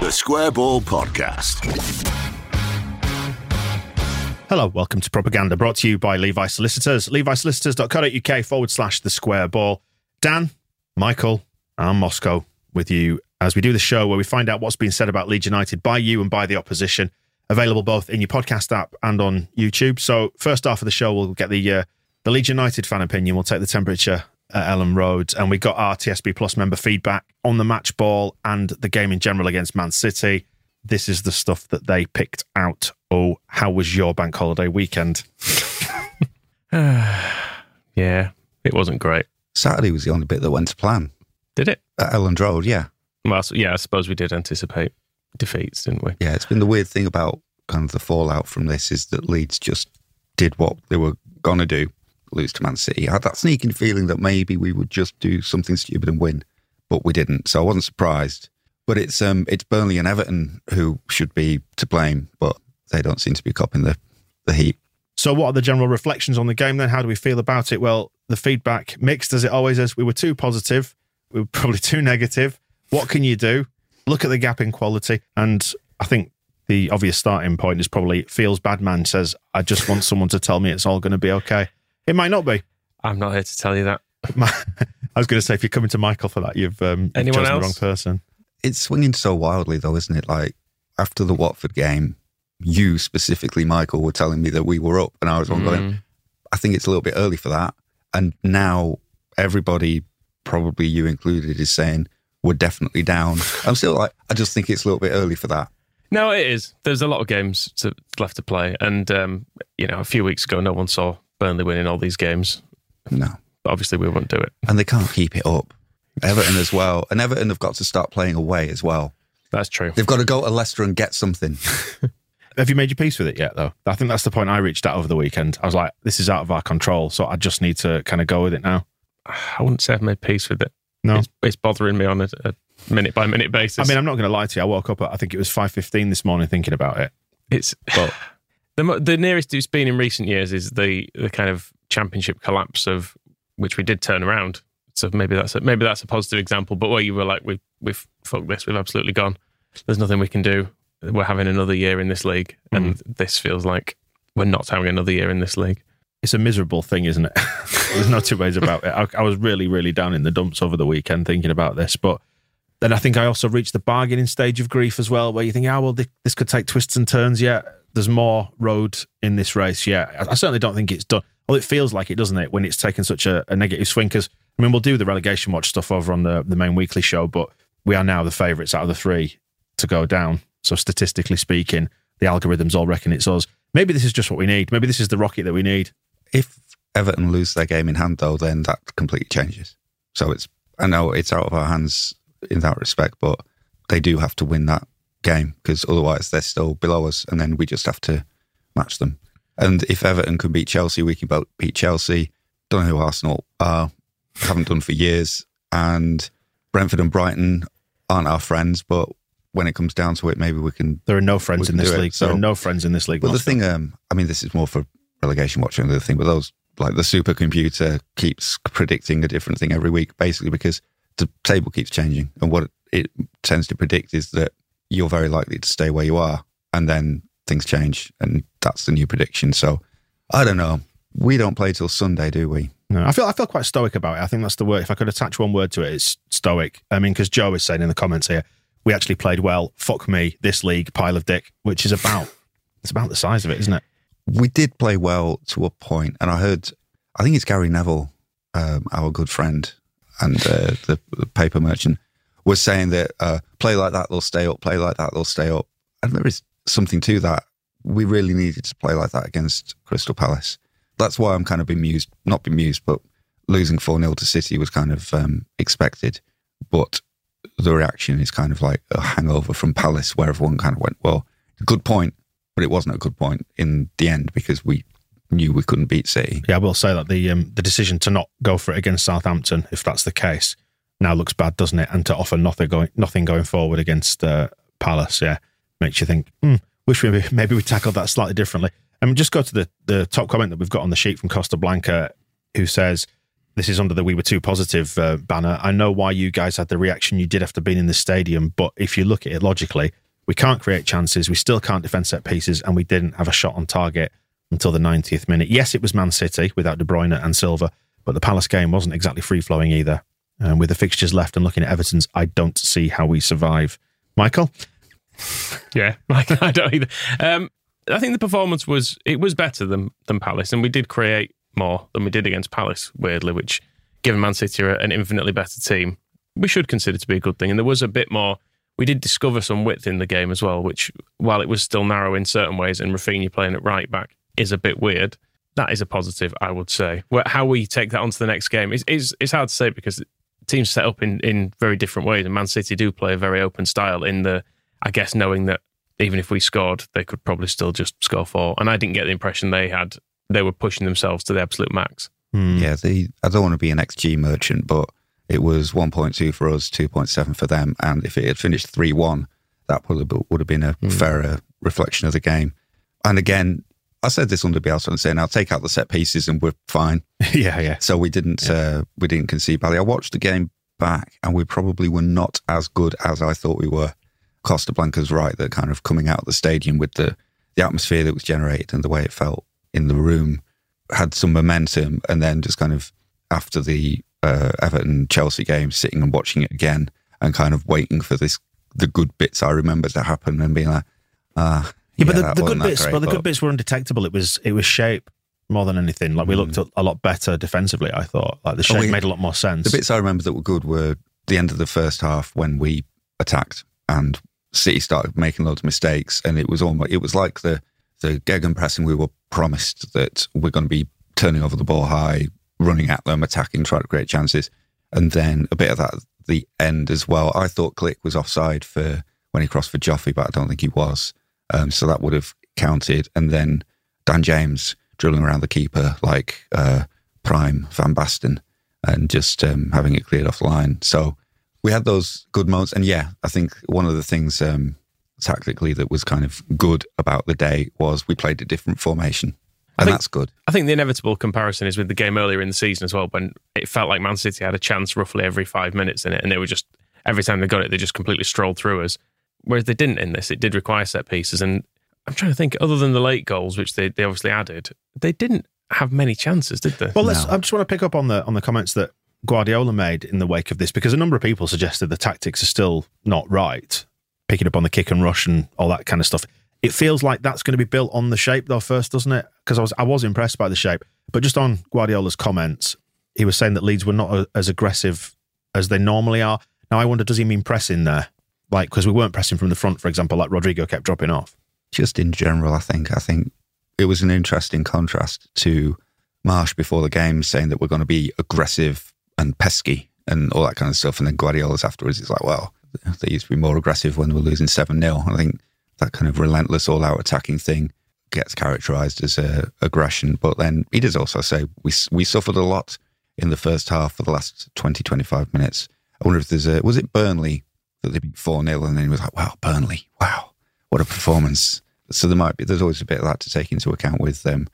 The Square Ball Podcast. Hello, welcome to Propaganda, brought to you by Levi Solicitors. LeviSolicitors.co.uk forward slash the square ball. Dan, Michael, and Moscow with you as we do the show where we find out what's been said about Leeds United by you and by the opposition. Available both in your podcast app and on YouTube. So, first half of the show, we'll get the uh, the Leeds United fan opinion. We'll take the temperature at Elland Road, and we got our TSB Plus member feedback on the match ball and the game in general against Man City. This is the stuff that they picked out. Oh, how was your bank holiday weekend? Yeah, it wasn't great. Saturday was the only bit that went to plan Did it? at Elland Road. Yeah, Well, yeah, I suppose we did anticipate defeats, didn't we? yeah. It's been the weird thing about kind of the fallout from this is that Leeds just did what they were gonna do, lose to Man City. I had that sneaking feeling that maybe we would just do something stupid and win, but we didn't. So I wasn't surprised. But it's um it's Burnley and Everton who should be to blame, but they don't seem to be copping the the heat. So, what are the general reflections on the game then? How do we feel about it? Well, the feedback mixed as it always is. We were too positive, we were probably too negative. What can you do? Look at the gap in quality. And I think the obvious starting point is probably feels bad man says, I just want someone to tell me it's all going to be okay. It might not be. I'm not here to tell you that. I was going to say, if you're coming to Michael for that, you've, um, you've Anyone chosen the wrong person. It's swinging so wildly, though, isn't it? Like after the Watford game, you specifically, Michael, were telling me that we were up, and I was on going. I think it's a little bit early for that. And now everybody, probably you included, is saying we're definitely down. I'm still like, I just think it's a little bit early for that. No, it is. There's a lot of games to, left to play, and um, you know, a few weeks ago, no one saw Burnley winning all these games. No, But obviously, we won't do it. and they can't keep it up. Everton as well, and Everton have got to start playing away as well. That's true. They've got to go to Leicester and get something. Have you made your peace with it yet, though? I think that's the point I reached at over the weekend. I was like, this is out of our control. So I just need to kind of go with it now. I wouldn't say I've made peace with it. No. It's, it's bothering me on a, a minute by minute basis. I mean, I'm not going to lie to you. I woke up at, I think it was 5.15 this morning thinking about it. it's But the the nearest it's been in recent years is the the kind of championship collapse of which we did turn around. So maybe that's a, maybe that's a positive example. But where you were like, we we've fucked this, we've absolutely gone. There's nothing we can do. We're having another year in this league, hmm. and this feels like we're not having another year in this league. it's a miserable thing, isn't it? There's no two ways about it. I, I was really, really down in the dumps over the weekend thinking about this. But then I think I also reached the bargaining stage of grief as well, where you think, ah, well, this could take twists and turns yet. There's more road in this race yet. I, I certainly don't think it's done. Well, it feels like it, doesn't it, when it's taken such a, a negative swing? Because, I mean, we'll do the relegation watch stuff over on the, the main weekly show, but we are now the favourites out of the three to go down. So, statistically speaking, the algorithms all reckon it's us. Maybe this is just what we need. Maybe this is the rocket that we need. If Everton lose their game in hand, though, then that completely changes. So it's, I know it's out of our hands in that respect, but they do have to win that game because otherwise they're still below us, and then we just have to match them. And if Everton can beat Chelsea, we can both beat Chelsea. Don't know who Arsenal are, haven't done for years, and Brentford and Brighton aren't our friends, but when it comes down to it, maybe we can. There are no friends in this league. there So- are no friends in this league. But the thing, um, I mean, this is more for relegation watching the thing, but those like the supercomputer keeps predicting a different thing every week, basically because the table keeps changing. And what it tends to predict is that you're very likely to stay where you are, and then things change, and that's the new prediction. So I don't know. We don't play till Sunday, do we? No, I feel I feel quite stoic about it. I think that's the word. If I could attach one word to it, it's stoic. I mean, because Joe is saying in the comments here, we actually played well. Fuck me, this league pile of dick, which is about it's about the size of it, isn't it? we did play well to a point, and I heard, I think it's Gary Neville, um, our good friend and uh, the, the paper merchant, was saying that uh, play like that, they'll stay up. Play like that, they'll stay up. And there is something to that. We really needed to play like that against Crystal Palace. That's why I'm kind of bemused, not bemused, but losing 4 0 to City was kind of um, expected. But the reaction is kind of like a hangover from Palace, where everyone kind of went, well, good point but it wasn't a good point in the end because we knew we couldn't beat City. Yeah, I will say that the um, the decision to not go for it against Southampton, if that's the case, now looks bad, doesn't it? And to offer nothing going nothing going forward against uh, Palace, yeah, makes you think. Hmm, wish maybe maybe we tackled that slightly differently. I mean, just go to the the top comment that we've got on the sheet from Costa Blanca, who says. This is under the "We were too positive" uh, banner. I know why you guys had the reaction you did after being in the stadium, but if you look at it logically, we can't create chances. We still can't defend set pieces, and we didn't have a shot on target until the 90th minute. Yes, it was Man City without De Bruyne and Silva, but the Palace game wasn't exactly free flowing either. And with the fixtures left and looking at Everton's, I don't see how we survive. Michael? Yeah, I don't either. Um, I think the performance was it was better than than Palace, and we did create more than we did against Palace. Weirdly, which given Man City are an infinitely better team, we should consider to be a good thing. And there was a bit more we did discover some width in the game as well, which, while it was still narrow in certain ways, and Rafinha playing at right back is a bit weird. That is a positive, I would say. How we take that onto the next game is is it's hard to say because teams set up in, in very different ways, and Man City do play a very open style. In the, I guess, knowing that even if we scored, they could probably still just score four. And I didn't get the impression they had they were pushing themselves to the absolute max. Mm. Yeah, the I don't want to be an XG merchant, but it was 1.2 for us, 2.7 for them. And if it had finished 3 1, that probably would have been a mm. fairer reflection of the game. And again, I said this under Bielsa and saying, I'll take out the set pieces and we're fine. yeah, yeah. So we didn't, yeah. uh, we didn't concede badly. I watched the game back and we probably were not as good as I thought we were. Costa Blanca's right that kind of coming out of the stadium with the, the atmosphere that was generated and the way it felt in the room had some momentum. And then just kind of after the uh, Everton Chelsea game, sitting and watching it again, and kind of waiting for this the good bits I remember to happen, and being like, ah. Yeah, but the, the good bits, great, well, the good bits were undetectable. It was it was shape more than anything. Like we looked mm. a lot better defensively. I thought like the shape we, made a lot more sense. The bits I remember that were good were the end of the first half when we attacked and City started making loads of mistakes, and it was almost it was like the the gegenpressing we were promised that we're going to be turning over the ball high, running at them, attacking, trying to create chances. And then a bit of that at the end as well. I thought Klich was offside for when he crossed for Joffy, but I don't think he was. Um, so that would have counted. And then Dan James drilling around the keeper like uh, prime Van Basten and just um, having it cleared off the line. So we had those good moments. And yeah, I think one of the things um, tactically that was kind of good about the day was we played a different formation and think, that's good. I think the inevitable comparison is with the game earlier in the season as well, when it felt like Man City had a chance roughly every five minutes in it, and they were just every time they got it, they just completely strolled through us. Whereas they didn't in this; it did require set pieces. And I'm trying to think, other than the late goals, which they, they obviously added, they didn't have many chances, did they? Well, let's. No. I just want to pick up on the on the comments that Guardiola made in the wake of this, because a number of people suggested the tactics are still not right, picking up on the kick and rush and all that kind of stuff. It feels like that's going to be built on the shape though first, doesn't it? Because I was I was impressed by the shape, but just on Guardiola's comments, he was saying that Leeds were not as aggressive as they normally are. Now I wonder, does he mean pressing there? Like because we weren't pressing from the front, for example, like Rodrigo kept dropping off. Just in general, I think I think it was an interesting contrast to Marsh before the game saying that we're going to be aggressive and pesky and all that kind of stuff, and then Guardiola's afterwards. It's like, well, they used to be more aggressive when we were losing seven 0 I think that kind of relentless, all out attacking thing gets characterized as uh, aggression. But then he does also say we, we suffered a lot in the first half for the last 20, 25 minutes. I wonder if there's a, was it Burnley that they beat 4 0 and then he was like, wow, Burnley, wow, what a performance. So there might be, there's always a bit of that to take into account with um,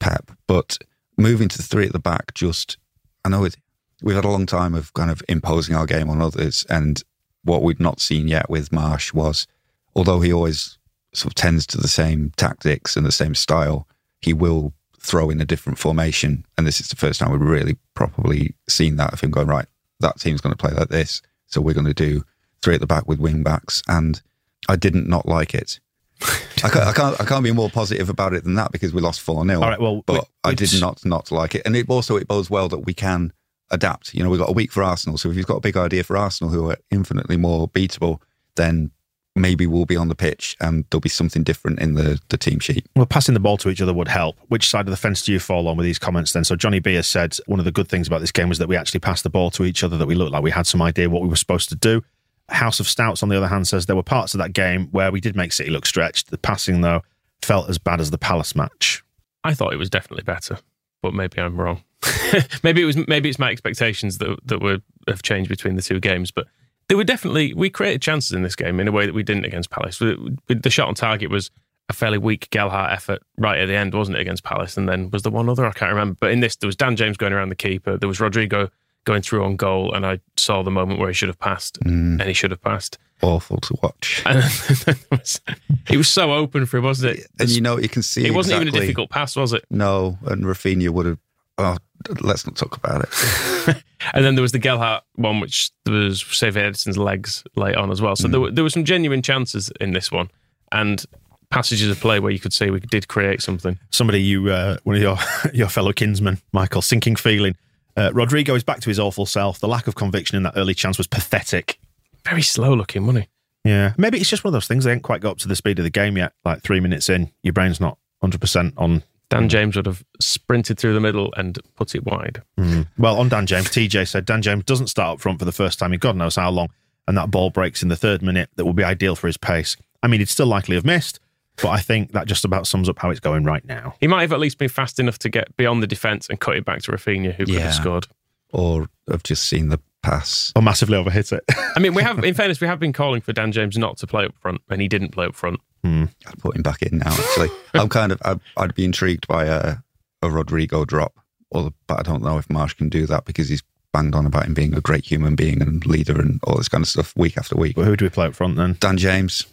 Pep. But moving to three at the back, just I know it, we've had a long time of kind of imposing our game on others, and what we'd not seen yet with Marsh was, although he always sort of tends to the same tactics and the same style, he will throw in a different formation, and this is the first time we've really properly seen that of him going right. That team's going to play like this, so we're going to do three at the back with wing backs, and I didn't not like it. I can't, I can't, I can't be more positive about it than that because we lost four 0 All right, well, but we- I did not not like it, and it also it bodes well that we can adapt. You know, we've got a week for Arsenal, so if you've got a big idea for Arsenal, who are infinitely more beatable, then maybe we'll be on the pitch and there'll be something different in the the team sheet. Well, passing the ball to each other would help. Which side of the fence do you fall on with these comments then? So Johnny B has said one of the good things about this game was that we actually passed the ball to each other, that we looked like we had some idea what we were supposed to do. House of Stouts, on the other hand, says there were parts of that game where we did make City look stretched. The passing, though, felt as bad as the Palace match. I thought it was definitely better, but maybe I'm wrong. maybe it was maybe it's my expectations that that were have changed between the two games, but there were definitely we created chances in this game in a way that we didn't against Palace. The shot on target was a fairly weak Gelhardt effort right at the end, wasn't it, against Palace? And then was there one other I can't remember. But in this, there was Dan James going around the keeper. There was Rodrigo going through on goal, and I saw the moment where he should have passed, Mm. and he should have passed. Awful to watch. And it was, it was so open for him, wasn't it? And you know, you can see it wasn't even a difficult pass, was it? No, and Rafinha would have. Oh, let's not talk about it. And then there was the Gelhardt one, which there was Save Ederson's legs late on as well. So there, were, there were some genuine chances in this one, and passages of play where you could say we did create something. Somebody you, uh, one of your your fellow kinsmen, Michael, sinking feeling. Uh, Rodrigo is back to his awful self. The lack of conviction in that early chance was pathetic. Very slow looking, wasn't he? Yeah, maybe it's just one of those things. They ain't quite got up to the speed of the game yet. Like three minutes in, your brain's not hundred percent on. Dan James would have sprinted through the middle and put it wide. Well, on Dan James, TJ said Dan James doesn't start up front for the first time in God knows how long, and that ball breaks in the third minute. That will be ideal for his pace. I mean, he'd still likely have missed, but I think that just about sums up how it's going right now. He might have at least been fast enough to get beyond the defence and cut it back to Rafinha, who could Yeah. have scored. Or have just seen the pass. Or massively overhit it. I mean, we have, in fairness, we have been calling for Dan James not to play up front, and he didn't play up front. Hmm. I'd put him back in now. Actually, I'm kind of. I'd, I'd be intrigued by a, a Rodrigo drop, or but I don't know if Marsh can do that because he's banged on about him being a great human being and leader and all this kind of stuff week after week. but who do we play up front then? Dan James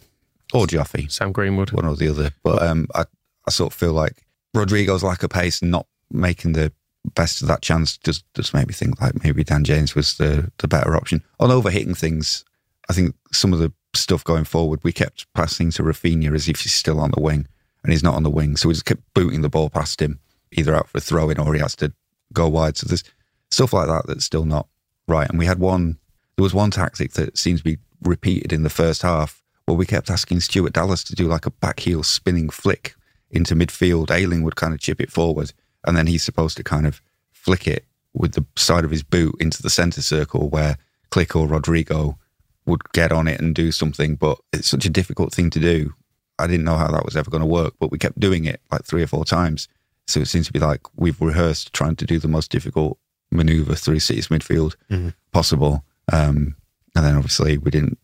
or Joffy, Sam Greenwood. one or the other. But um, I, I sort of feel like Rodrigo's lack of pace and not making the best of that chance just just made me think like maybe Dan James was the the better option. On overhitting things, I think some of the stuff going forward, we kept passing to Rafinha as if he's still on the wing, and he's not on the wing, so we just kept booting the ball past him, either out for a throw in or he has to go wide. So there's stuff like that that's still not right. And we had one, there was one tactic that seems to be repeated in the first half where we kept asking Stuart Dallas to do like a back heel spinning flick into midfield. Ayling would kind of chip it forward, and then he's supposed to kind of flick it with the side of his boot into the centre circle where Klich or Rodrigo would get on it and do something. But it's such a difficult thing to do. I didn't know how that was ever going to work, but we kept doing it like three or four times. So it seems to be like we've rehearsed trying to do the most difficult maneuver through City's midfield possible. Um, and then obviously we didn't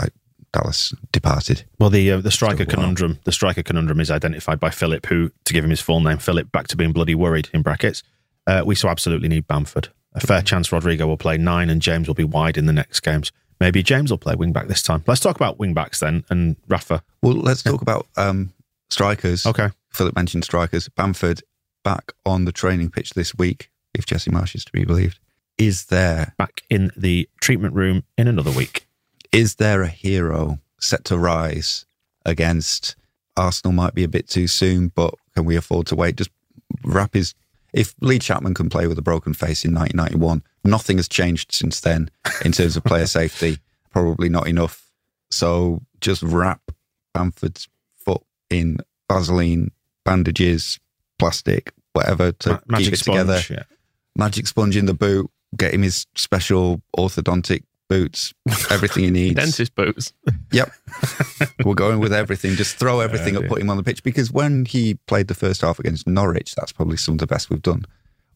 like Dallas departed. Well, the uh, the striker Still, wow. conundrum, the striker conundrum is identified by Philip, who, to give him his full name, Philip, back to being bloody worried in brackets. Uh, we so absolutely need Bamford. A fair chance Rodrigo will play nine and James will be wide in the next games. Maybe James will play wing back this time. Let's talk about wing backs then. And Rafa, Well, let's talk about um, strikers. okay, Philip mentioned strikers. Bamford back on the training pitch this week, if Jesse Marsh is to be believed. Is there back in the treatment room in another week. Is there a hero set to rise against Arsenal? Might be a bit too soon, but can we afford to wait? Just wrap his. If Lee Chapman can play with a broken face in 1991, nothing has changed since then in terms of player safety. Probably not enough. So just wrap Bamford's foot in Vaseline, bandages, plastic, whatever to Ma- magic keep it sponge. together Yeah. magic sponge in the boot, get him his special orthodontic boots, everything he needs. Dentist boots. Yep. We're going with everything. Just throw everything up, put him on the pitch. Because when he played the first half against Norwich, that's probably some of the best we've done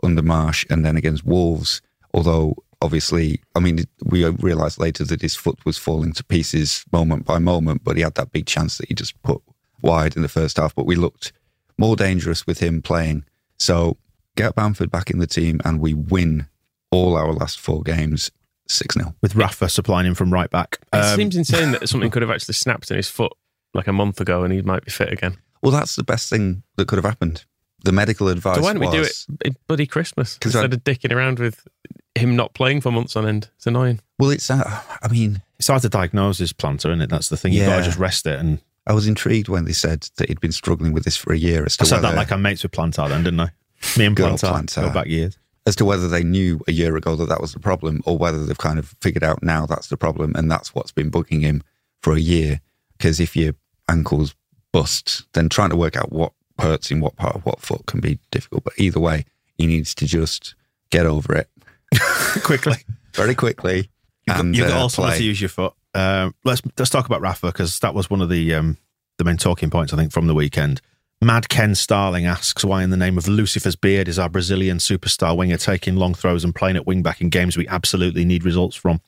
under Marsh. And then against Wolves, although obviously, I mean, we realised later that his foot was falling to pieces moment by moment, but he had that big chance that he just put wide in the first half. But we looked more dangerous with him playing. So get Bamford back in the team, and we win all our last four games 6 0. with Rafa supplying him from right back. It Um, seems insane that something could have actually snapped in his foot like a month ago and he might be fit again. Well, that's the best thing that could have happened. The medical advice So why don't we do it was- in bloody Christmas 'Cause I- instead of dicking around with him not playing for months on end? It's annoying. Well, it's, uh, I mean, it's hard to diagnose his plantar, isn't it? That's the thing. You've got to just rest it. And I was intrigued when they said that he'd been struggling with this for a year as to I said whether, that like I'm mates with plantar then, didn't I? Me and plantar, Plantar. go back years. As to whether they knew a year ago that that was the problem or whether they've kind of figured out now that's the problem and that's what's been bugging him for a year. Because if your ankles bust, then trying to work out what hurts in what part of what foot can be difficult. But either way, he needs to just get over it Quickly. very quickly. You've and you've got uh, play. to use your foot. Uh, let's let's talk about Rafa because that was one of the um, the main talking points I think from the weekend. Mad Ken Starling asks why, in the name of Lucifer's beard, is our Brazilian superstar winger taking long throws and playing at wing back in games we absolutely need results from?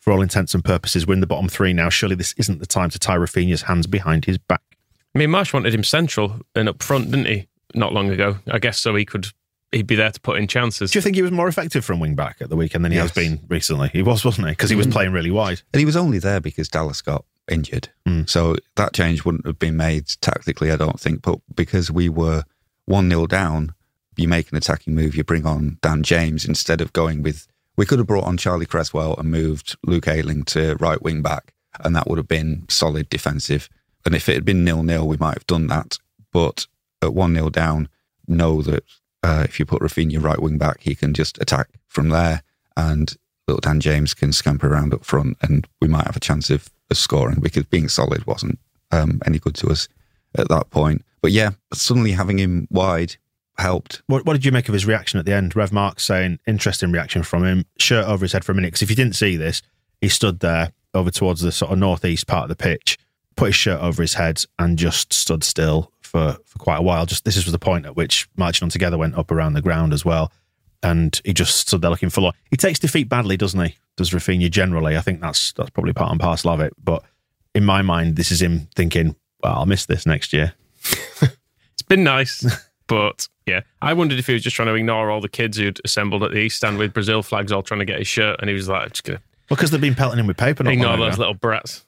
For all intents and purposes, we're in the bottom three now. Surely this isn't the time to tie Rafinha's hands behind his back. I mean, Marsh wanted him central and up front, didn't he? Not long ago, I guess, so he could he'd be there to put in chances. Do you think he was more effective from wing back at the weekend than he has been recently? He was, wasn't he? Because he was mm. playing really wide. And he was only there because Dallas got injured. Mm. So that change wouldn't have been made tactically, I don't think. But because we were 1 0 down, you make an attacking move, you bring on Dan James instead of going with. We could have brought on Charlie Cresswell and moved Luke Ayling to right wing back, and that would have been solid defensive. And if it had been nil nil, we might have done that. But at 1 0 down, know that uh, if you put Rafinha right wing back, he can just attack from there. And little Dan James can scamper around up front, and we might have a chance of, of scoring because being solid wasn't um, any good to us at that point. But yeah, suddenly having him wide helped. What, what did you make of his reaction at the end? Rev Mark saying, interesting reaction from him, shirt over his head for a minute. Because if you didn't see this, he stood there over towards the sort of northeast part of the pitch, put his shirt over his head, and just stood still for, for quite a while. Just this was the point at which marching on together went up around the ground as well. And he just stood there looking forlorn. He takes defeat badly, doesn't he? Does Rafinha generally? I think that's that's probably part and parcel of it. But in my mind, this is him thinking, well, I'll miss this next year. It's been nice, but yeah, I wondered if he was just trying to ignore all the kids who'd assembled at the East Stand with Brazil flags, all trying to get his shirt, and he was like, just gonna Well, because they've been pelting him with paper. Ignore those ago. little brats.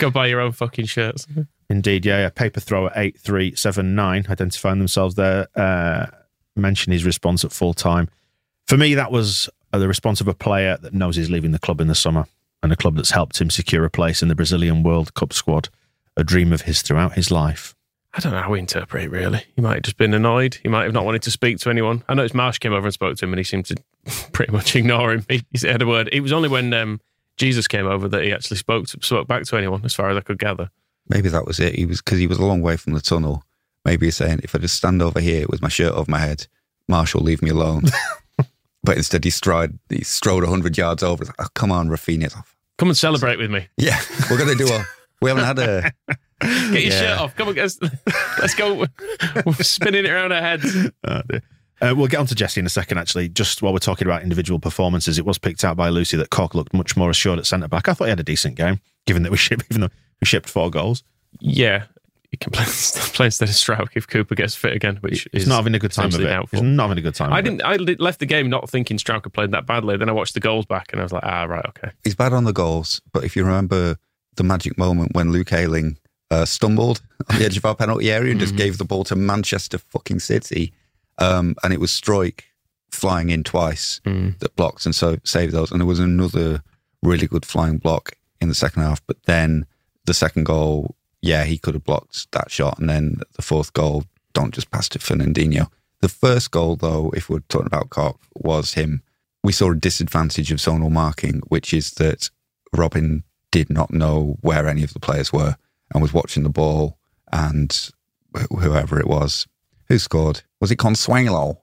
Go buy your own fucking shirts. Indeed, yeah, yeah. Paper thrower eight three seven nine identifying themselves there. Uh, mention his response at full time. For me, that was uh, the response of a player that knows he's leaving the club in the summer, and a club that's helped him secure a place in the Brazilian World Cup squad. A dream of his throughout his life. I don't know how we interpret it really. He might have just been annoyed. He might have not wanted to speak to anyone. I noticed Marsh came over and spoke to him, and he seemed to pretty much ignore him. He, he said a word. It was only when um, Jesus came over that he actually spoke to, spoke back to anyone, as far as I could gather. Maybe that was it. He was because he was a long way from the tunnel. Maybe he's saying, if I just stand over here with my shirt over my head, Marsh'll leave me alone. but instead, he strode he strode hundred yards over. Like, oh, come on, Rafinha. Come and celebrate with me. Yeah, we're gonna do a. We haven't had a. Get your Yeah. shirt off. Come on, guys. Let's go. We're spinning it around our heads. Oh. Uh, we'll get on to Jesse in a second, actually. Just while we're talking about individual performances, it was picked out by Lucy that Cork looked much more assured at centre back. I thought he had a decent game, given that we shipped, even though we shipped four goals. Yeah, you can play, play instead of Struijk if Cooper gets fit again, which He's is not having a good time of potentially it. doubtful. He's not having a good time. I of didn't. I left the game not thinking Struijk had played that badly. Then I watched the goals back and I was like, ah, right, okay. He's bad on the goals, but if you remember the magic moment when Luke Ayling uh, stumbled on the edge of our penalty area and just gave the ball to Manchester fucking City, um, and it was Struijk flying in twice that blocked and so saved those. And there was another really good flying block in the second half, but then the second goal, yeah, he could have blocked that shot, and then the fourth goal, don't just pass to Fernandinho. The first goal, though, if we're talking about Koch, was him. We saw a disadvantage of zonal marking, which is that Robin did not know where any of the players were and was watching the ball, and wh- whoever it was who scored was it Consuelo?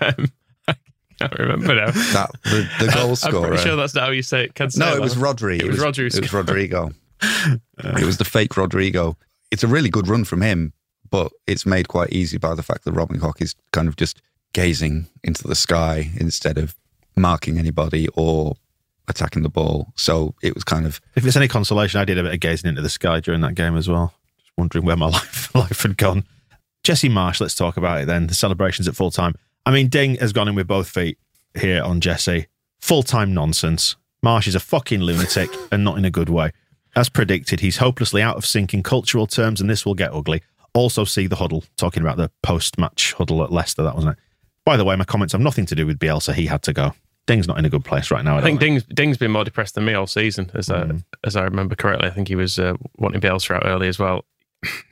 Um, I can't remember now. That the, the goal I'm pretty sure that's not how you say it. Cancelo. No, it was Rodri. It was Rodri It was. Rodrigo. it was the fake Rodrigo. It's a really good run from him, but it's made quite easy by the fact that Robin Koch is kind of just gazing into the sky instead of marking anybody or attacking the ball. So it was kind of If it's any consolation, I did a bit of gazing into the sky during that game as well, just wondering where my life life had gone. Jesse Marsh, let's talk about it then. The celebrations at full time. I mean, Ding has gone in with both feet here on Jesse. Full time nonsense. Marsh is a fucking lunatic and not in a good way. As predicted, he's hopelessly out of sync in cultural terms, and this will get ugly. Also, see the huddle, talking about the post match huddle at Leicester, that wasn't it? By the way, my comments have nothing to do with Bielsa. He had to go. Ding's not in a good place right now. I, I think don't Ding's, Ding's been more depressed than me all season, as I, as I remember correctly. I think he was uh, wanting Bielsa out early as well.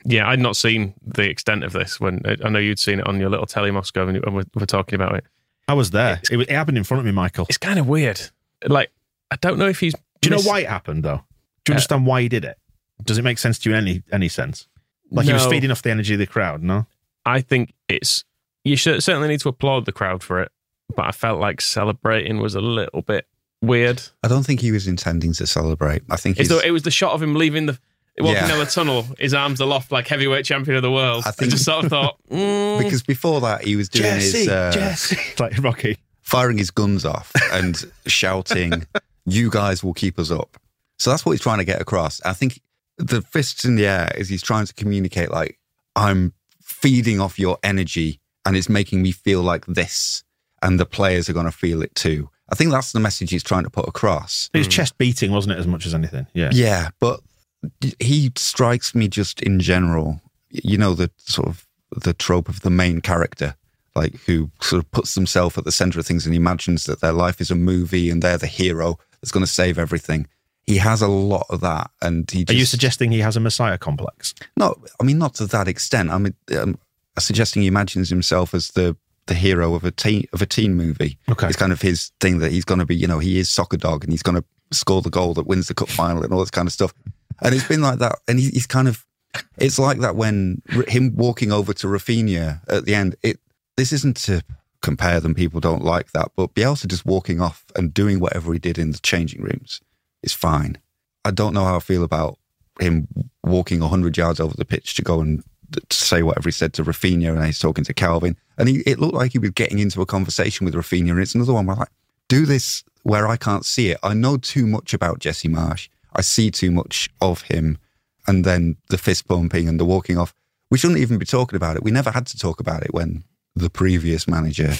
yeah, I'd not seen the extent of this when I know you'd seen it on your little telly Moscow and we're, we're talking about it. I was there. It, it happened in front of me, Michael. It's kind of weird. Like, I don't know if he's. Do you know why it happened, though? Do you understand why he did it? Does it make sense to you in any any sense? Like he was No. feeding off the energy of the crowd, no? I think it's. You should certainly need to applaud the crowd for it, but I felt like celebrating was a little bit weird. I don't think he was intending to celebrate. I think It's he's, the, it was the shot of him leaving the. Walking Yeah. down the tunnel, his arms aloft like heavyweight champion of the world. I I, think- just sort of thought, mm, because before that he was doing his uh, like Rocky. firing his guns off and shouting, "You guys will keep us up." So that's what he's trying to get across. I think the fists in the air is he's trying to communicate like I'm feeding off your energy and it's making me feel like this, and the players are going to feel it too. I think that's the message he's trying to put across. It was chest beating, wasn't it, as much as anything? Yeah. Yeah, but he strikes me just in general. You know the sort of the trope of the main character, like who sort of puts themselves at the center of things and imagines that their life is a movie and they're the hero that's going to save everything. He has a lot of that, and he. Are you suggesting he has a messiah complex? No, I mean not to that extent. I mean, um, suggesting he imagines himself as the the hero of a teen of a teen movie. Okay. it's kind of his thing that he's going to be. You know, he is soccer dog, and he's going to score the goal that wins the cup final and all this kind of stuff. And it's been like that, and he, he's kind of. It's like that when R- him walking over to Rafinha at the end. It this isn't to compare them. People don't like that, but Bielsa just walking off and doing whatever he did in the changing rooms is fine. I don't know how I feel about him walking 100 yards over the pitch to go and say whatever he said to Rafinha and he's talking to Calvin. And he, it looked like he was getting into a conversation with Rafinha. And it's another one where like, do this where I can't see it. I know too much about Jesse Marsh. I see too much of him. And then the fist pumping and the walking off. We shouldn't even be talking about it. We never had to talk about it when the previous manager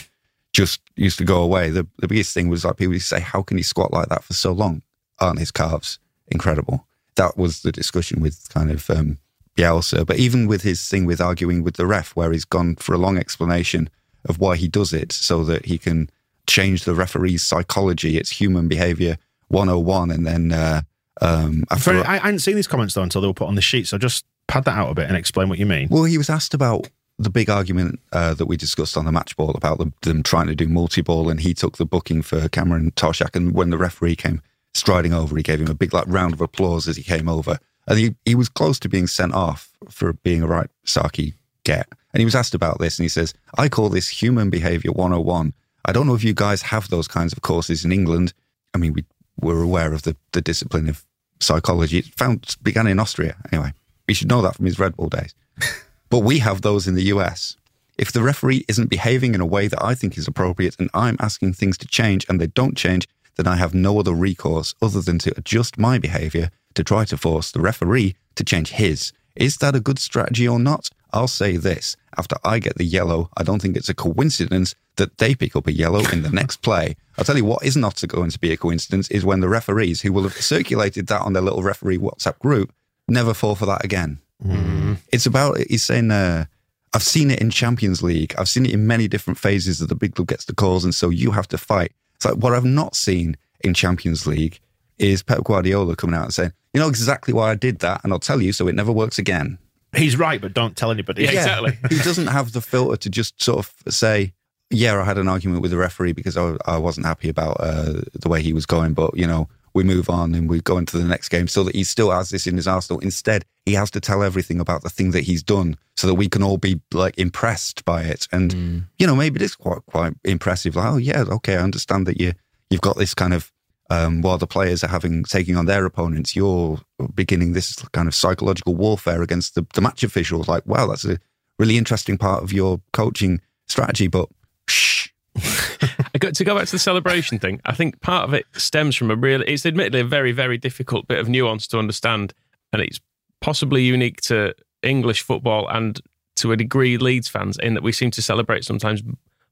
just used to go away. The, the biggest thing was like people used to say, how can he squat like that for so long? Aren't his calves incredible? That was the discussion with kind of um, Bielsa. But even with his thing with arguing with the ref, where he's gone for a long explanation of why he does it so that he can change the referee's psychology, it's human behavior 101. And then uh, um, after. I, I hadn't seen these comments though until they were put on the sheet. So just pad that out a bit and explain what you mean. Well, he was asked about the big argument uh, that we discussed on the match ball about them, them trying to do multi ball, and he took the booking for Cameron Toshack. And when the referee came striding over, he gave him a big like round of applause as he came over. And he, he was close to being sent off for being a right Saki get. And he was asked about this, and he says, I call this human behavior 101. I don't know if you guys have those kinds of courses in England. I mean, we were aware of the, the discipline of psychology. It found, began in Austria, anyway. You should know that from his Red Bull days. But we have those in the US. If the referee isn't behaving in a way that I think is appropriate and I'm asking things to change and they don't change, then I have no other recourse other than to adjust my behavior to try to force the referee to change his. Is that a good strategy or not? I'll say this. After I get the yellow, I don't think it's a coincidence that they pick up a yellow in the next play. I'll tell you what is not going to be a coincidence is when the referees who will have circulated that on their little referee WhatsApp group never fall for that again. It's about, he's saying, uh, I've seen it in Champions League. I've seen it in many different phases that the big club gets the calls, and so you have to fight. Like what I've not seen in Champions League is Pep Guardiola coming out and saying, you know exactly why I did that, and I'll tell you so it never works again. He's right, but don't tell anybody. Yeah, exactly. he doesn't have the filter to just sort of say, yeah, I had an argument with the referee because I, I wasn't happy about uh, the way he was going, but, you know, we move on and we go into the next game so that he still has this in his arsenal. Instead, he has to tell everything about the thing that he's done so that we can all be like impressed by it. And, you know, maybe it is quite, quite impressive. Like, oh, yeah, okay, I understand that you, you've got this kind of, um, while the players are having, taking on their opponents, you're beginning this kind of psychological warfare against the, the match officials. Like, wow, that's a really interesting part of your coaching strategy, but shh. To go back to the celebration thing. I think part of it stems from a real. It's admittedly a very, very difficult bit of nuance to understand, and it's possibly unique to English football and to a degree Leeds fans in that we seem to celebrate sometimes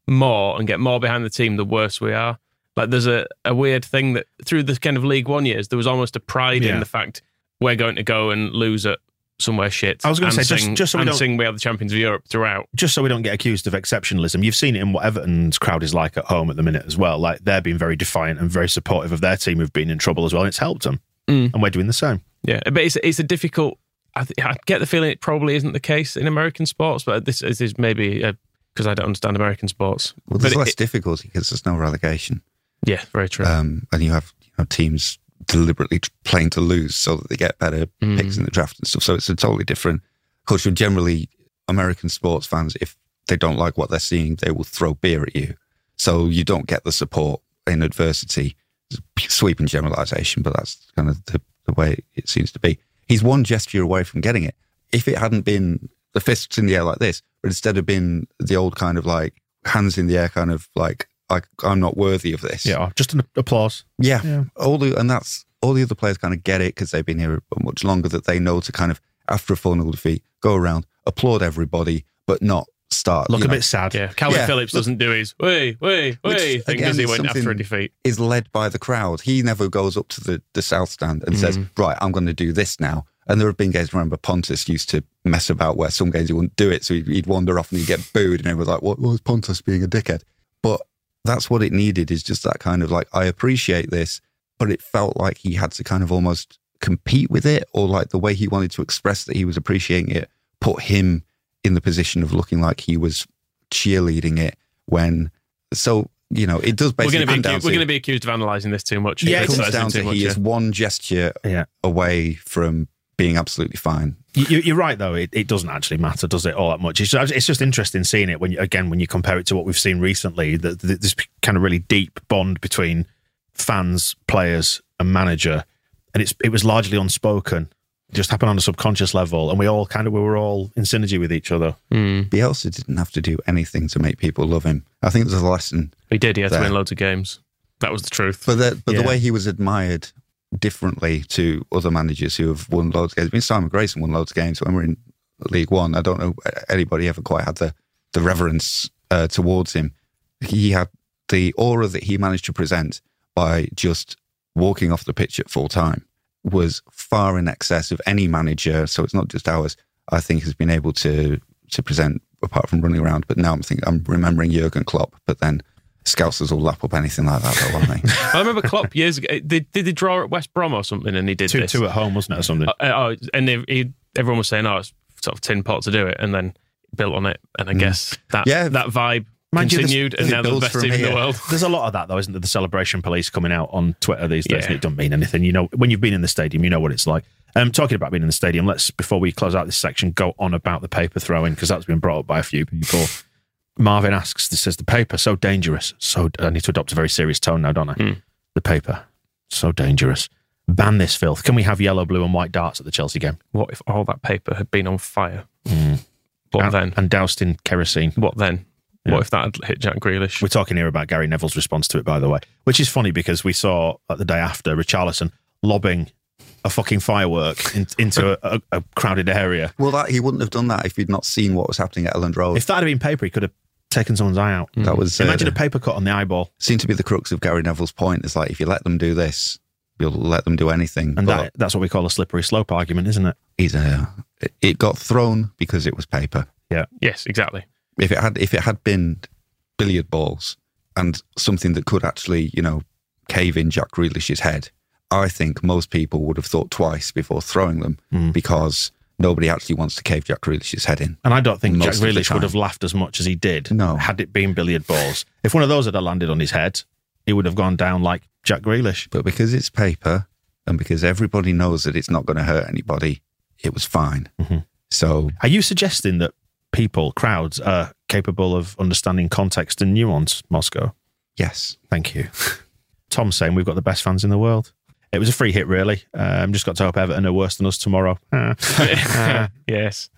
more and get more behind the team, the worse we are. Like there's a, a weird thing that through the kind of League One years, there was almost a pride Yeah. in the fact we're going to go and lose at somewhere shit. I was gonna say, just- sing- just so we and don't- sing we are the champions of Europe throughout. just so we don't get accused of exceptionalism, you've seen it in what Everton's crowd is like at home at the minute as well. Like they're being very defiant and very supportive of their team who've been in trouble as well, and it's helped them. Mm. And we're doing the same. Yeah, but it's it's a difficult. I, th- I get the feeling it probably isn't the case in American sports, but this, this is maybe because I don't understand American sports. Well, there's but less it- difficulty because there's no relegation, yeah, very true. um, and you have you know, teams deliberately playing to lose so that they get better Mm. picks in the draft and stuff. So it's a totally different culture. Generally, American sports fans, if they don't like what they're seeing, they will throw beer at you. So you don't get the support in adversity. It's a sweeping generalization, but that's kind of the, the way it seems to be. He's one gesture away from getting it. If it hadn't been the fists in the air like this, but instead of been the old kind of like hands in the air, kind of like I, I'm not worthy of this. Yeah, just an applause. Yeah. Yeah. All the and that's all the other players kind of get it because they've been here much longer that they know to kind of after a 4 0 defeat, go around, applaud everybody, but not start. Look a know, bit sad. yeah, Calvin yeah, Phillips look- doesn't do his way, way, way thing again, does he is went after a defeat. is led by the crowd. He never goes up to the, the south stand and says, Mm-hmm. Right, I'm going to do this now. And there have been games, remember, Pontus used to mess about where some games he wouldn't do it. So he'd, he'd wander off and he'd get booed. And everyone was like, What was Pontus being a dickhead? But that's what it needed is just that kind of like, I appreciate this, but it felt like he had to kind of almost compete with it or like the way he wanted to express that he was appreciating it put him in the position of looking like he was cheerleading it when. So, you know, it does We're basically going to be come accused, we're to- going to be accused of analysing this too much. Yeah, it comes down too to much, he yeah. is one gesture Yeah. away from being absolutely fine. You- You, you're right, though. It, it doesn't actually matter, does it, all that much? It's just, it's just interesting seeing it when, you, again, when you compare it to what we've seen recently. That that this kind of really deep bond between fans, players, and manager, and it's it was largely unspoken. It just happened on a subconscious level, and we all kind of we were all in synergy with each other. Mm. Bielsa didn't have to do anything to make people love him. I think there's a lesson, He did. He had to win loads of games. That was the truth. but the, but Yeah. the way he was admired differently to other managers who have won loads of games. I mean, Simon Grayson won loads of games when we we're in League One. I don't know anybody ever quite had the the reverence uh, towards him. He had the aura that he managed to present by just walking off the pitch at full time was far in excess of any manager. So it's not just ours. I think has been able to to present apart from running around. But now I'm thinking I'm remembering Jurgen Klopp. But then Scousers all lap up anything like that, though, won't they? I remember Klopp years ago. Did, did he draw at West Brom or something? And he did Two this. two at home, wasn't it, or something? Uh, oh, and he, he, everyone was saying, "Oh, it's sort of tin pot to do it," and then built on it. And I guess that Mm. Yeah. that vibe Mind you, this- continued, and now they're the best from team in the world. There's a lot of that, though, isn't there? The celebration police coming out on Twitter these days, Yeah. and it doesn't mean anything. You know, when you've been in the stadium, you know what it's like. Um, talking about being in the stadium, let's before we close out this section, go on about the paper throwing because that's been brought up by a few people. Marvin asks, "This says the paper so dangerous. So I need to adopt a very serious tone now, don't I? Hmm. The paper so dangerous. Ban this filth. Can we have yellow, blue, and white darts at the Chelsea game? What if all that paper had been on fire? What and, then? And doused in kerosene. What then? Yeah. What if that had hit Jack Grealish? We're talking here about Gary Neville's response to it, by the way, which is funny because we saw uh, the day after Richarlison lobbing a fucking firework in, into a, a, a crowded area. well, that he wouldn't have done that if he'd not seen what was happening at Elland Road. If that had been paper, he could have taken someone's eye out. that was uh, Imagine a paper cut on the eyeball, seemed to be the crux of Gary Neville's point. It's like if you let them do this, you'll let them do anything. and But that, that's what we call a slippery slope argument, isn't it? he's a, it- it got thrown because it was paper. Yeah. Yes, exactly. If it had if it had been billiard balls and something that could actually, you know, cave in Jack Grealish's head, I think most people would have thought twice before throwing them Hmm. because nobody actually wants to cave Jack Grealish's head in. And I don't think Jack Grealish would have laughed as much as he did No. had it been billiard balls. If one of those had landed on his head, he would have gone down like Jack Grealish. But because it's paper and because everybody knows that it's not going to hurt anybody, it was fine. Mhm. So Are you suggesting that people, crowds, are capable of understanding context and nuance, Moscow? yes, Thank you. Tom's saying we've got the best fans in the world. It was a free hit, really. Um, just got to hope Everton are worse than us tomorrow. Ah. yes.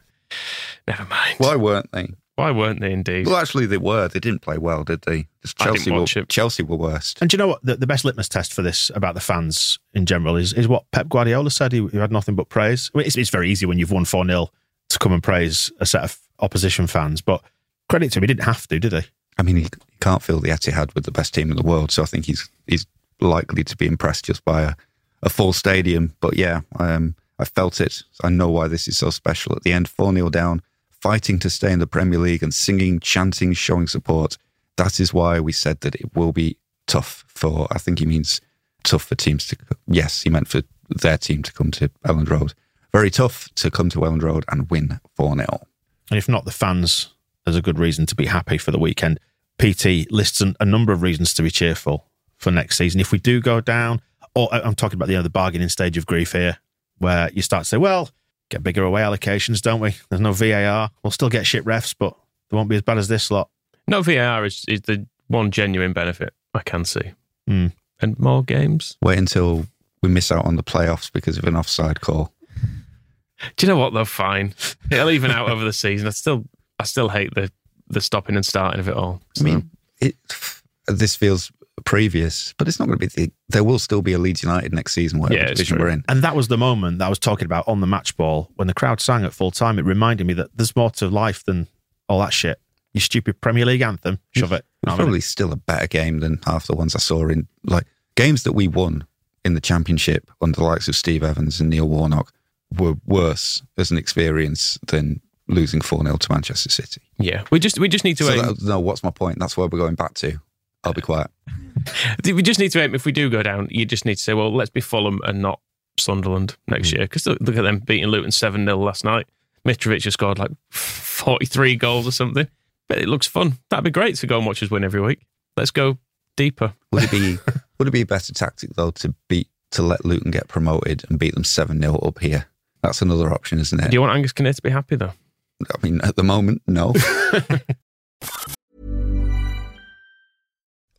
Never mind. why weren't they? Why weren't they indeed? Well, actually, they were. They didn't play well, did they? Just I didn't Chelsea were watch it. Chelsea were worst. and do you know what? The, the best litmus test for this about the fans in general is, is what Pep Guardiola said. He, he had nothing but praise. I mean, it's, it's very easy when you've won 4 0 to come and praise a set of opposition fans, but credit to him, he didn't have to, did he? I mean, he, he can't fill the Etihad with the best team in the world, so I think he's he's likely to be impressed just by a, a full stadium. But yeah, um, I felt it. I know why this is so special. At the end, 4 0 down, fighting to stay in the Premier League and singing, chanting, showing support. That is why we said that it will be tough for, I think he means tough for teams to, yes, he meant for their team to come to Elland Road. Very tough to come to Elland Road and win 4 0. And if not the fans, there's a good reason to be happy for the weekend. PT lists a number of reasons to be cheerful for next season. If we do go down, or I'm talking about you know, the bargaining stage of grief here, where you start to say, well, get bigger away allocations, don't we? There's no VAR. We'll still get shit refs, but they won't be as bad as this lot. No VAR is, is the one genuine benefit I can see. Mm. And more games. Wait until we miss out on the playoffs because of an offside call. Do you know what? Though fine, it'll even out over the season. I still, I still hate the the stopping and starting of it all. I mean, it, this feels previous, but it's not going to be. The, there will still be a Leeds United next season, whatever Yeah, division true. we're in. And that was the moment that I was talking about on the match ball when the crowd sang at full time. It reminded me that there's more to life than all that shit. Your stupid Premier League anthem, shove it. It's Not probably it. still a better game than half the ones I saw in like games that we won in the championship under the likes of Steve Evans and Neil Warnock were worse as an experience than losing 4 0 to Manchester City. yeah, we just we just need to So aim. that, no, what's my point? That's where we're going back to. I'll be quiet. We just need to aim. If we do go down, you just need to say, well, let's be Fulham and not Sunderland next mm-hmm. year. Because look at them beating Luton seven 0 last night. Mitrovic has scored like forty three goals or something. But it looks fun. That'd be great to go and watch us win every week. Let's go deeper. Would it be would it be a better tactic though to beat to let Luton get promoted and beat them seven 0 up here? That's another option, isn't it? Do you want Angus Kinnear to be happy though? I mean, at the moment, no.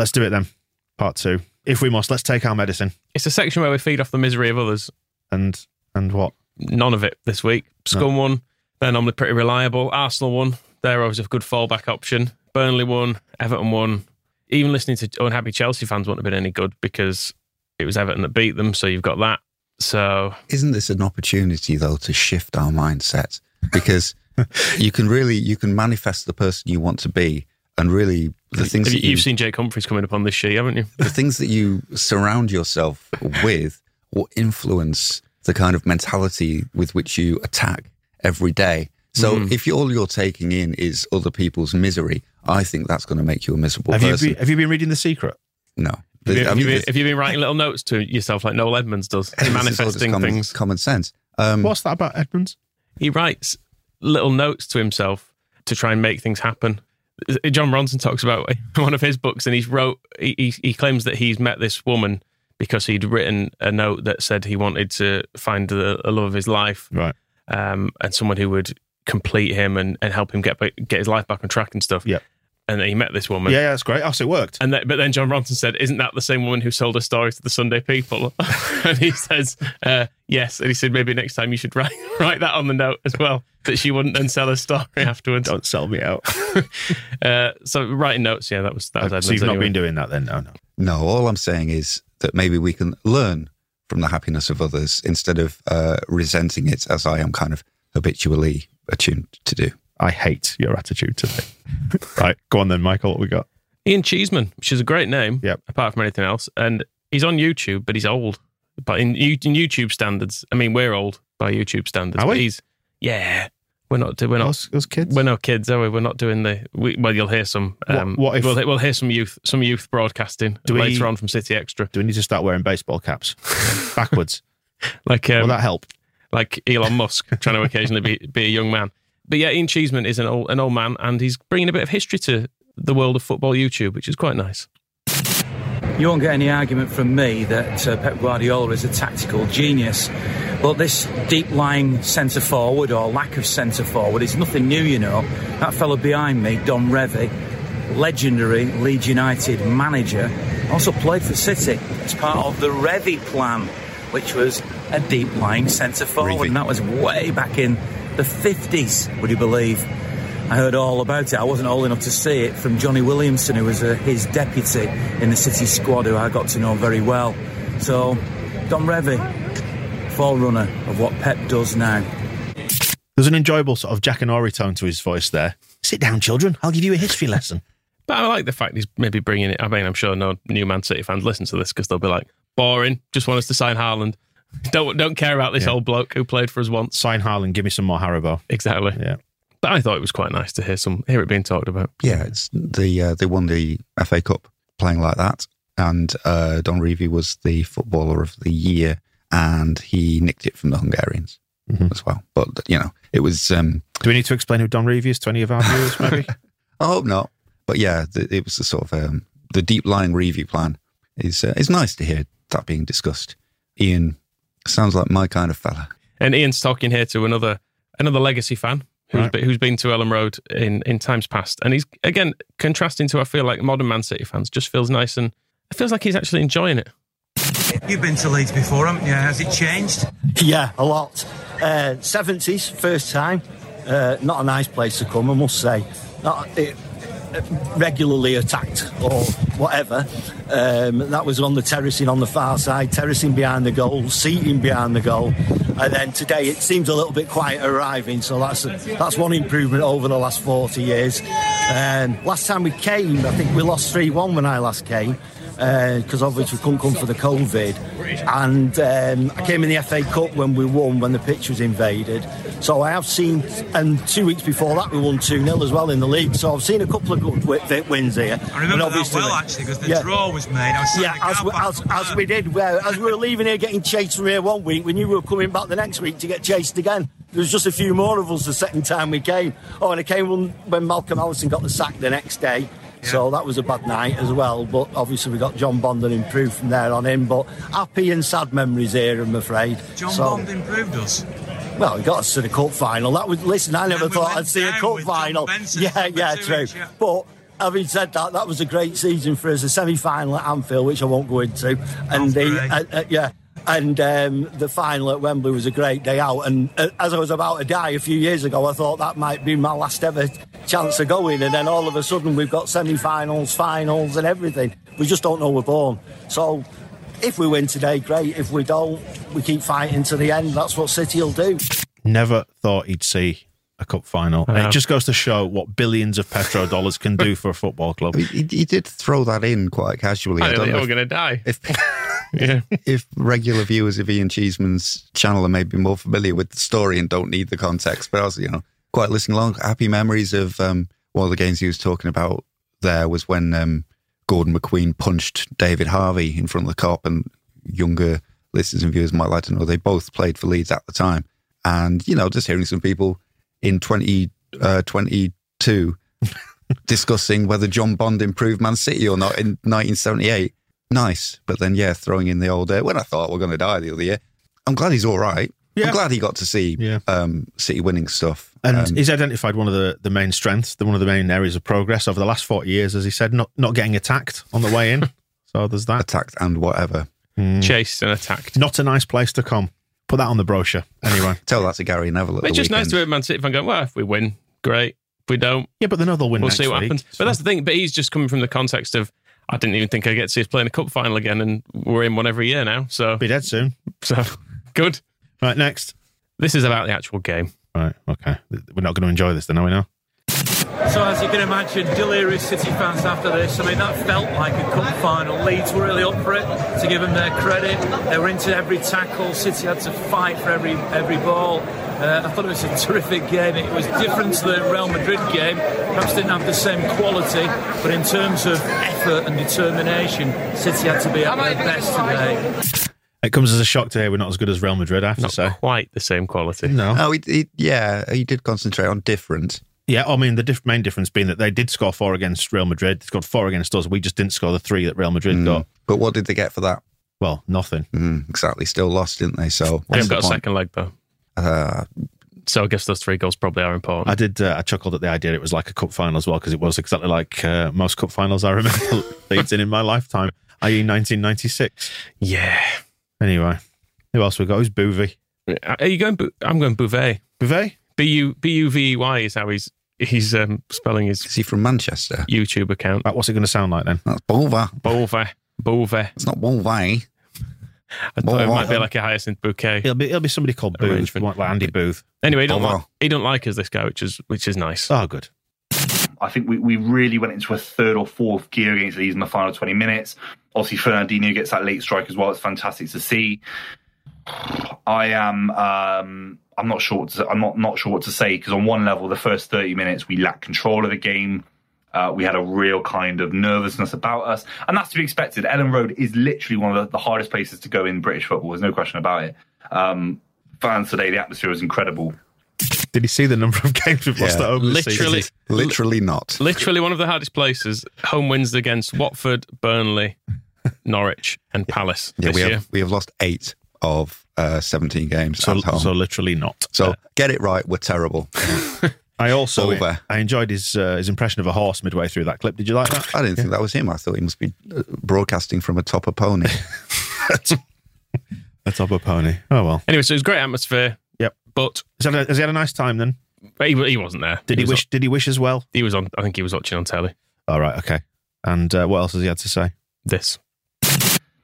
Let's do it then. Part two. If we must, let's take our medicine. It's a section where we feed off the misery of others. And and what? None of it this week. Scum won. They're normally pretty reliable. Arsenal won. They're always a good fallback option. Burnley won. Everton won. Even listening to unhappy Chelsea fans wouldn't have been any good because it was Everton that beat them. So you've got that. So Isn't this an opportunity though to shift our mindset? Because you can really you can manifest the person you want to be, and really the things Have that you, you, have seen Jake Humphries coming up on this sheet, haven't you? the things that you surround yourself with will influence the kind of mentality with which you attack every day. So Mm. if you all you're taking in is other people's misery, I think that's going to make you a miserable Have you been, have you been reading The Secret? no. Have you, I mean, you been, have you been writing little notes to yourself like Noel Edmonds does, this is all just manifesting common, things? Common sense. Um, What's that about Edmonds? He writes little notes to himself to try and make things happen. Jon Ronson talks about one of his books, and he's wrote. He, he, claims that he's met this woman because he'd written a note that said he wanted to find the, the love of his life, Right. um, and someone who would complete him and, and help him get get his life back on track and stuff. Yep. And he met this woman. Yeah, yeah, that's great. Oh, so it worked. And then, but then Jon Ronson said, "Isn't that the same woman who sold her story to the Sunday People?" and he says, uh, "Yes." And he said, "Maybe next time you should write write that on the note as well that she wouldn't then sell her story afterwards." Don't sell me out. uh, so writing notes, yeah, that was that was. so you've not anyway. been doing that then? No, no. No, all I'm saying is that maybe we can learn from the happiness of others instead of uh, resenting it, as I am kind of habitually attuned to do. I hate your attitude today. right, go on then, Michael. What we got? Ian Cheeseman, which is a great name, Yep. apart from anything else. And he's on YouTube, but he's old. But in, in YouTube standards, I mean, we're old by YouTube standards. Are but we? He's yeah. We're not. We're not. Us, us kids. We're no kids, are we? We're not doing the. We, well, you'll hear some. Um, What- what if- we'll, we'll hear some youth, some youth broadcasting Do we- later on from City Extra, Do we need to start wearing baseball caps backwards? like um, Will that help? like Elon Musk trying to occasionally be, be a young man. But yeah, Ian Cheeseman is an old, an old man, and he's bringing a bit of history to the world of football YouTube, which is quite nice. You won't get any argument from me that uh, Pep Guardiola is a tactical genius. But this deep lying centre forward or lack of centre forward is nothing new, you know. That fellow behind me, Don Revie, legendary Leeds United manager, also played for City as part of the Revie plan, which was a deep lying centre forward. Revie. And that was way back in the 50s, would you believe? I heard all about it. I wasn't old enough to see it from Johnny Williamson, who was uh, his deputy in the City squad, who I got to know very well. So, Don Revie, forerunner of what Pep does now. There's an enjoyable sort of Jackanory tone to his voice there. Sit down, children. I'll give you a history lesson. But I like the fact he's maybe bringing it. I mean, I'm sure no new Man City fans listen to this because they'll be like, boring. Just want us to sign Haaland. Don't don't care about this Yeah. old bloke who played for us once. Sign Haaland, give me some more Haribo. Exactly. Yeah. But I thought it was quite nice to hear some hear it being talked about. Yeah, it's the uh, they won the FA Cup playing like that, and uh, Don Revie was the footballer of the year, and he nicked it from the Hungarians Mhm. as well. But you know, it was um, Do we need to explain who Don Revie is to any of our viewers, maybe? I hope not. But yeah, the, it was the sort of um, the deep lying Revie plan. is uh, It's nice to hear that being discussed. Ian sounds like my kind of fella. And Ian's talking here to another another legacy fan who's, Right. been, who's been to Elland Road in, in times past. And he's, again, contrasting to, I feel like, modern Man City fans, just feels nice and it feels like he's actually enjoying it. You've been to Leeds before, haven't you? Has it changed? Yeah, a lot. Uh, 70s, first time. Uh, not a nice place to come, I must say. Not it, regularly attacked or whatever. Um, that was on the terracing on the far side, terracing behind the goal, seating behind the goal. And then today it seems a little bit quiet arriving, so that's that's one improvement over the last 40 years. Um, last time we came, I think we lost 3 1 when I last came because obviously we couldn't come for the COVID. And um, I came in the FA Cup when we won, when the pitch was invaded. So I have seen, and two weeks before that we won 2 0 as well in the league. So I've seen a couple of good wi- wins here. I remember And that well, actually, because the Yeah. draw was made. I was Yeah, as we, as, as we did. Well, as we were leaving here getting chased from here one week, we knew we were coming back the next week to get chased again. There was just a few more of us the second time we came. Oh, and it came when, when Malcolm Allison got the sack the next day. So that was a bad night as well. But obviously we got John Bond and improved from there on in. But happy and sad memories here, I'm afraid. John So- Bond improved us. well, we got us to the cup final. That was listen. I never we thought I'd see a cup final. Benson Yeah, yeah, true. yeah. But having said that, that was a great season for us. A semi-final at Anfield, which I won't go into, and the uh, uh, yeah. And um, the final at Wembley was a great day out. And uh, as I was about to die a few years ago, I thought that might be my last ever chance of going. And then all of a sudden, we've got semi-finals, finals, and everything. We just don't know we're born. So if we win today, great. If we don't, we keep fighting to the end. That's what City will do. Never thought he'd see a cup final. I know. It just goes to show what billions of petrodollars can do for a football club. He, he- he did throw that in quite casually. I, I don't don't think know we're going to die. if, yeah. if regular viewers of Ian Cheeseman's channel are maybe more familiar with the story and don't need the context, but also, you know, quite listening along. Happy memories of um, one of the games he was talking about there was when um, Gordon McQueen punched David Harvey in front of the Kop, and younger listeners and viewers might like to know they both played for Leeds at the time. And, you know, just hearing some people in 2022 discussing whether John Bond improved Man City or not in 1978. Nice. But then, yeah, throwing in the old, uh, when I thought we are going to die the other year, I'm glad he's all right. Yeah. I'm glad he got to see Yeah. um, City winning stuff. And Um, he's identified one of the, the main strengths, the one of the main areas of progress over the last 40 years, as he said, not, not getting attacked on the way in. so there's that. attacked and whatever. Chased and attacked. Not a nice place to come. Put that on the brochure. Anyway. Tell that to Gary Neville. At It's the just nice to weekend. hear Man City fan going, well, if we win, great. If we don't, yeah, but they know they'll win we'll next see what week, happens. so- But that's the thing. But he's just coming from the context of, I didn't even think I'd get to see us play in a cup final again, and we're in one every year now. So, Be dead soon. so good. Right, next. This is about the actual game. Right, okay. We're not going to enjoy this then, are we now? So as you can imagine, delirious City fans after this. I mean, that felt like a cup final. Leeds were really up for it. To give them their credit, they were into every tackle. City had to fight for every every ball. Uh, I thought it was a terrific game. It was different to the Real Madrid game. Perhaps didn't have the same quality, but in terms of effort and determination, City had to be at their best today. It comes as a shock to hear we're not as good as Real Madrid, I have to say. quite the same quality. No. Oh, he, he, yeah, he did concentrate on different. Yeah, I mean, the diff- main difference being that they did score four against Real Madrid. They scored four against us. We just didn't score the three that Real Madrid Mm. got. But what did they get for that? Well, nothing. Mm, exactly. Still lost, didn't they? So They've what's the got a point? second leg, though. Uh, So I guess those three goals probably are important. I did. Uh, I chuckled at the idea it was like a cup final as well because it was exactly like uh, most cup finals I remember Leeds in in my lifetime, i.e., 1996. yeah. Anyway, who else we got? Who's Boovy? Are you going? Bu- I'm going Bouvet. Bouvet? B u b u v e y is how he's he's um, spelling his is he from Manchester? YouTube account. Right, what's it going to sound like then? That's Bova. Bouvet. Bouvet. It's not Bova. I thought it might be like a hyacinth bouquet. It'll be it'll be somebody called Booth, Arrangement. like, like Andy Booth. Anyway, he don't Bouvet. like he don't like us this guy, which is which is nice. Oh, good. I think we, we really went into a third or fourth gear against Leeds in the final 20 minutes. Obviously, Fernandinho gets that late strike as well. It's fantastic to see. I am. Um, I'm not sure. What to, I'm not not sure what to say because on one level, the first 30 minutes we lacked control of the game. Uh, we had a real kind of nervousness about us, and that's to be expected. Elland Road is literally one of the, the hardest places to go in British football. There's no question about it. Um, fans today, the atmosphere was incredible. Did he see the number of games we've lost Yeah. at home this Literally, season? Literally not. literally one of the hardest places. Home wins against Watford, Burnley, Norwich, and Palace Yeah, this we year. have we have lost eight of uh, 17 games So, at home. so literally not. So get it right. We're terrible. I also Over. I enjoyed his uh, his impression of a horse midway through that clip. Did you like that? I didn't think that was him. I thought he must be uh, broadcasting from atop a pony. a top of pony. Oh well. Anyway, so it was great atmosphere. Yep. But Has he, had a, has he had a nice time then? he, he wasn't there. Did he, was wish? Did he wish as well? He was on. I think he was watching on telly. All right. Okay. And uh, what else has he had to say? This.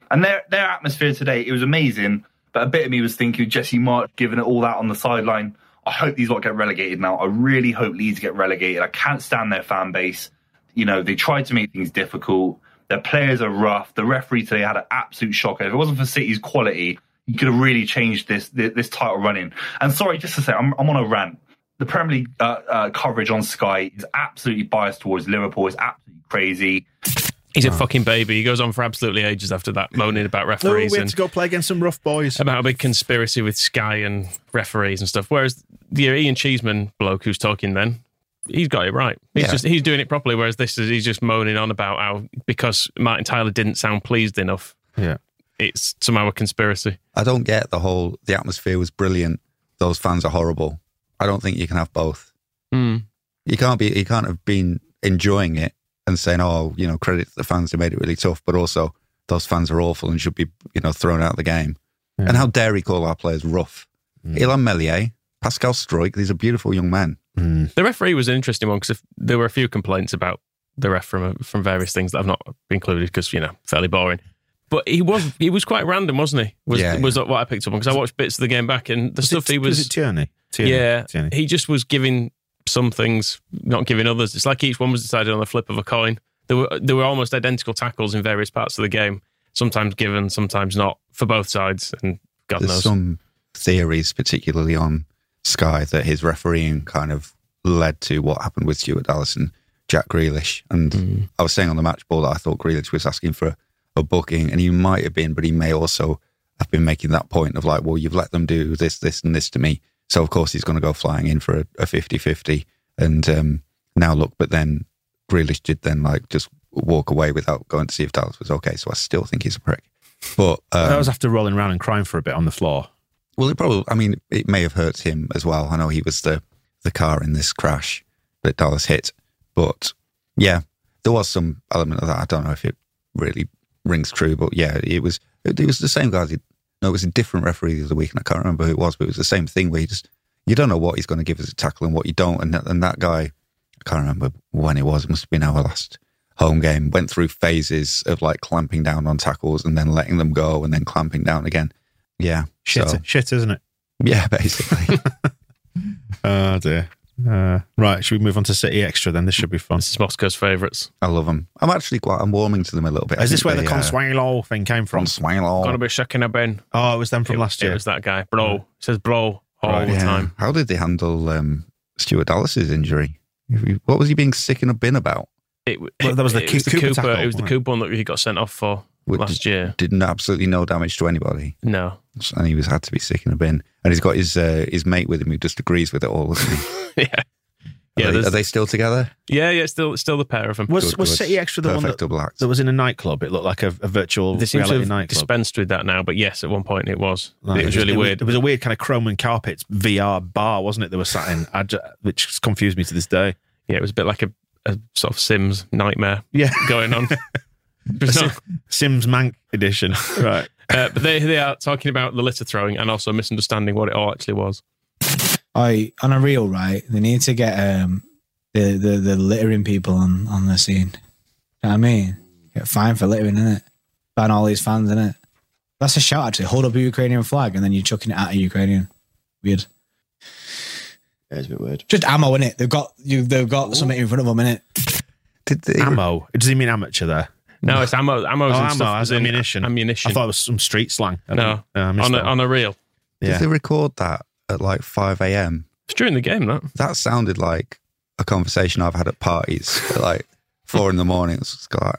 And their their atmosphere today, it was amazing. But a bit of me was thinking Jesse Marsch giving it all that on the sideline. I hope these lot get relegated now. I really hope Leeds get relegated. I can't stand their fan base. You know, they tried to make things difficult. Their players are rough. The referee today had an absolute shocker. If it wasn't for City's quality, he could have really changed this this, this title running. And sorry, just to say, I'm, I'm on a rant. The Premier League uh, uh, coverage on Sky is absolutely biased towards Liverpool. It's absolutely crazy. He's a fucking baby. He goes on for absolutely ages after that, moaning about referees. No, we referees had and to go play against some rough boys. about a big conspiracy with Sky and referees and stuff. Whereas the Ian Cheeseman bloke who's talking then, he's got it right. He's Yeah. just he's doing it properly. Whereas this is he's just moaning on about how because Martin Tyler didn't sound pleased enough, Yeah. It's somehow a conspiracy. I don't get the whole. The atmosphere was brilliant. Those fans are horrible. I don't think you can have both. Mm. You can't be. You can't have been enjoying it and saying, "Oh, you know, credit to the fans. who made it really tough." But also, those fans are awful and should be, you know, thrown out of the game. And how dare he call our players rough? Illan Meslier, Pascal Struijk. These are beautiful young men. The referee was an interesting one because there were a few complaints about the ref from from various things that I've not included because you know fairly boring. But he was he was quite random, wasn't he? Was Yeah, was what I picked up on because I watched bits of the game back and the Was stuff it, he was. Was it Tierney? Tierney. yeah, Tierney. he just was giving some things, not giving others. It's like each one was decided on the flip of a coin. There were there were almost identical tackles in various parts of the game. Sometimes given, sometimes not for both sides, and God There's knows. some theories, particularly on Sky, that his refereeing kind of led to what happened with Stuart Dallas, Jack Grealish. And mm. I was saying on the match ball that I thought Grealish was asking for a booking, and he might have been, but he may also have been making that point of like, well, you've let them do this, this, and this to me. So, of course, he's going to go flying in for a 50 50. And um, now look, but then Grealish did then like just walk away without going to see if Dallas was okay. So I still think he's a prick. But um, that was after rolling around and crying for a bit on the floor. well, it probably, I mean, it may have hurt him as well. I know he was the the car in this crash that Dallas hit. But yeah, there was some element of that. I don't know if it really rings true, but yeah, it was it, was the same guy. No, it was a different referee the other week, and I can't remember who it was, but it was the same thing where you just you don't know what he's going to give as a tackle and what you don't, and that, and that guy, I can't remember when it was. It must have been our last home game. Went through phases of like clamping down on tackles and then letting them go and then clamping down again. Yeah, Shit, so- shit, isn't it? yeah, basically. Oh dear. Uh, right, should we move on to City Extra then? This should be fun. This is Moscow's favourites. I love them. I'm actually quite. I'm warming to them a little bit. I Is this think where the they, uh, Consuelo thing came from? Consuelo. Gonna be shaking a bin. Oh, it was them from It- last year. It was that guy. Bro. It says bro all Right, the Yeah. time. How did they handle um, Stuart Dallas's injury? What was he being sick in a bin about? It, Well, that was the it was Coo- the Cooper Cooper. tackle, it was the wasn't it? Cooper one that he got sent off for Which last year. Did absolutely no damage to anybody, No. and he was had to be sick in a bin. And he's got his uh, his mate with him who just agrees with it all. Doesn't he? yeah. Are, Yeah, they, are they still together? Yeah, yeah, still still the pair of them. was Good, was good. City Extra the one that, double act. that was in a nightclub? It looked like a, a virtual They seem to reality have nightclub. dispensed with that now, but yes, at one point it was. Like, it was really it weird. it was a weird kind of chrome and carpets VR bar, wasn't it? They were sat in, I which confused me to this day. yeah, it was a bit like a, a sort of Sims nightmare Yeah, going on. It Sims Manc edition. Right. uh, but they they are talking about the litter throwing and also misunderstanding what it all actually was. I on a real right, they need to get um the, the, the littering people on, on the scene. You know what I mean? Get fined for littering, innit? Ban all these fans, innit? That's a shout actually. Hold up a Ukrainian flag and then you're chucking it at a Ukrainian. Weird. Yeah, it's a bit weird. Just ammo in it. They've got you. They've got something in front of them in it. Did they, Ammo. Does he mean amateur there? No, it's ammo. Ammo Oh, and ammo stuff. as as ammunition. Ammunition. I thought it was some street slang. I no, don't- uh, I missed on a, that. on a reel. Did yeah. they record that at like five a.m.? It's during the game, that. That sounded like a conversation I've had at parties at like four in the morning. It's just like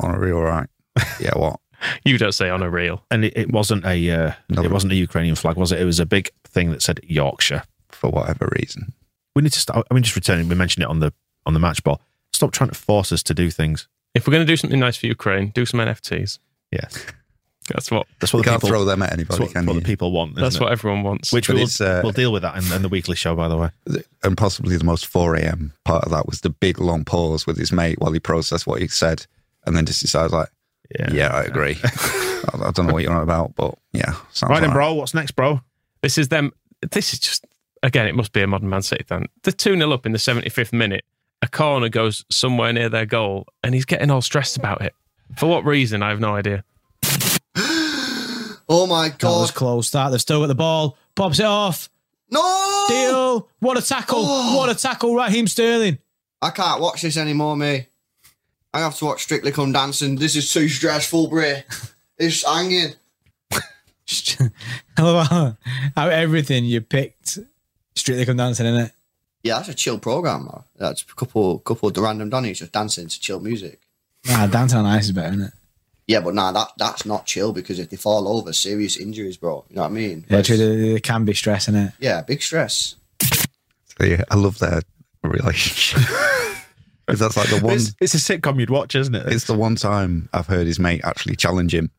on a real right. Yeah, what? You don't say on a reel. and it, it wasn't a uh, No. it wasn't a Ukrainian flag, was it? It was a big thing that said Yorkshire. For whatever reason. We need to start. I mean, just returning. We mentioned it on the on the match ball. Stop trying to force us to do things. If we're going to do something nice for Ukraine, do some NFTs. Yes, That's what. that's what You the can't people. throw them at That's anybody, what, can what you? the people want. isn't That's it? what everyone wants. Which But we'll, it's, uh, we'll deal with that in, in the weekly show, by the way. and possibly the most 4 a.m. part of that was the big long pause with his mate while he processed what he said and then just decided like, yeah, I agree. I, I don't know what you're on about, but yeah, sounds Right then, bro. What's next, bro? This is them. This is just again. It must be a modern Man City fan. They're two 0 up in the seventy fifth minute. A corner goes somewhere near their goal, and he's getting all stressed about it. For what reason? I have no idea. Oh my That was god! close. That They've still got the ball. Pops it off. No! Deal. What a tackle. Oh. What a tackle. Raheem Sterling. I can't watch this anymore, me. I have to watch Strictly Come Dancing. This is too stressful, bro. It's hanging. I love how, how everything you picked strictly come dancing in it. Yeah, that's a chill program. Man. That's a couple, couple of the random Donnies just dancing to chill music. Nah, dancing on ice is better, isn't it? Yeah, but nah, that that's not chill because if they fall over, serious injuries, bro. You know what I mean? Yeah, But true. it's- There, there can be stress in it. yeah, big stress. So, yeah, I love their relationship. 'Cause that's like the one. It's, it's a sitcom you'd watch, isn't it? It's the one time I've heard his mate actually challenge him.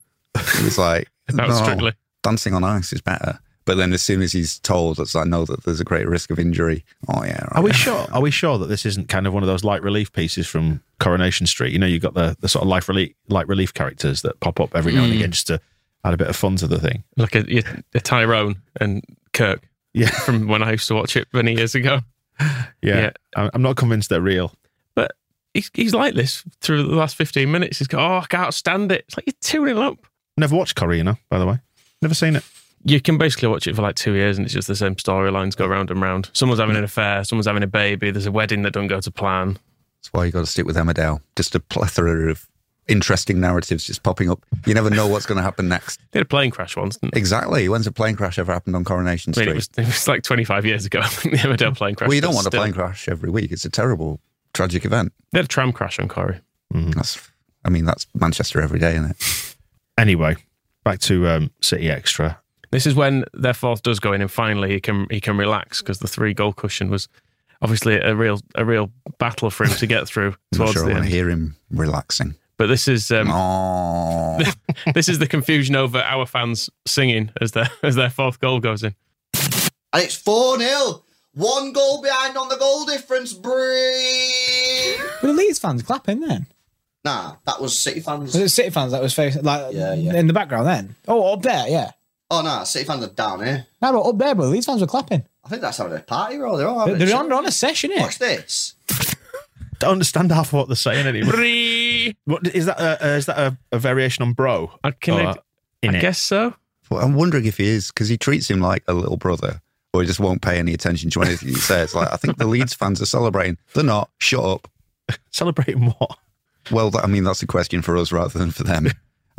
He was like, That "No, Strictly. dancing on ice is better." But then as soon as he's told, it's like, know that there's a great risk of injury." Oh yeah, right. Are we sure? Are we sure that this isn't kind of one of those light relief pieces from Coronation Street? You know, you've got the, the sort of life relief, light relief characters that pop up every now and Mm. again just to add a bit of fun to the thing. Like a, a Tyrone and Kirk Yeah, from when I used to watch it many years ago. yeah. Yeah. I'm I'm not convinced they're real. But he's, he's like this through the last 15 minutes. He's got, oh, I can't stand it. It's like you're 2 0 up. Never watched Corina, by the way. Never seen it. You can basically watch it for like two years and it's just the same storylines go round and round. Someone's having an affair, someone's having a baby, there's a wedding that doesn't go to plan. That's why you got to stick with Emmerdale. Just a plethora of interesting narratives just popping up. You never know what's going to happen next. They had a plane crash once, didn't they? Exactly. When's a plane crash ever happened on Coronation I mean, Street? it was, it was like 25 years ago, I think, the Emmerdale plane crash. well, you don't but want a plane crash every week. It's a terrible, tragic event. They had a tram crash on Corrie. That's, I mean, that's Manchester every day, isn't it? Anyway, back to um, City Extra. This is when their fourth does go in, and finally he can he can relax because the three goal cushion was obviously a real a real battle for him to get through I'm not towards sure I the want end. to hear him relaxing. But this is um, Oh, this is the confusion over our fans singing as their as their fourth goal goes in. And it's 4 0. One goal behind on the goal difference, Bree. Were the Leeds fans clapping then? Nah, that was City fans. Was it City fans that was facing like Yeah, yeah. in the background then? Oh, up there, yeah. Oh no, City fans are down here. No, but up there, but Leeds fans were clapping. I think that's having a party, bro. They're all They're, they're on, they're on a session here. Watch this. Don't understand half of what they're saying anymore. What, is that? A, uh, is that a, a variation on bro? I can. Or in I guess so. Well, I'm wondering if he is because he treats him like a little brother, or he just won't pay any attention to anything he says. Like I think the Leeds fans are celebrating. They're not. Shut up. Celebrating what? Well, that, I mean that's a question for us rather than for them.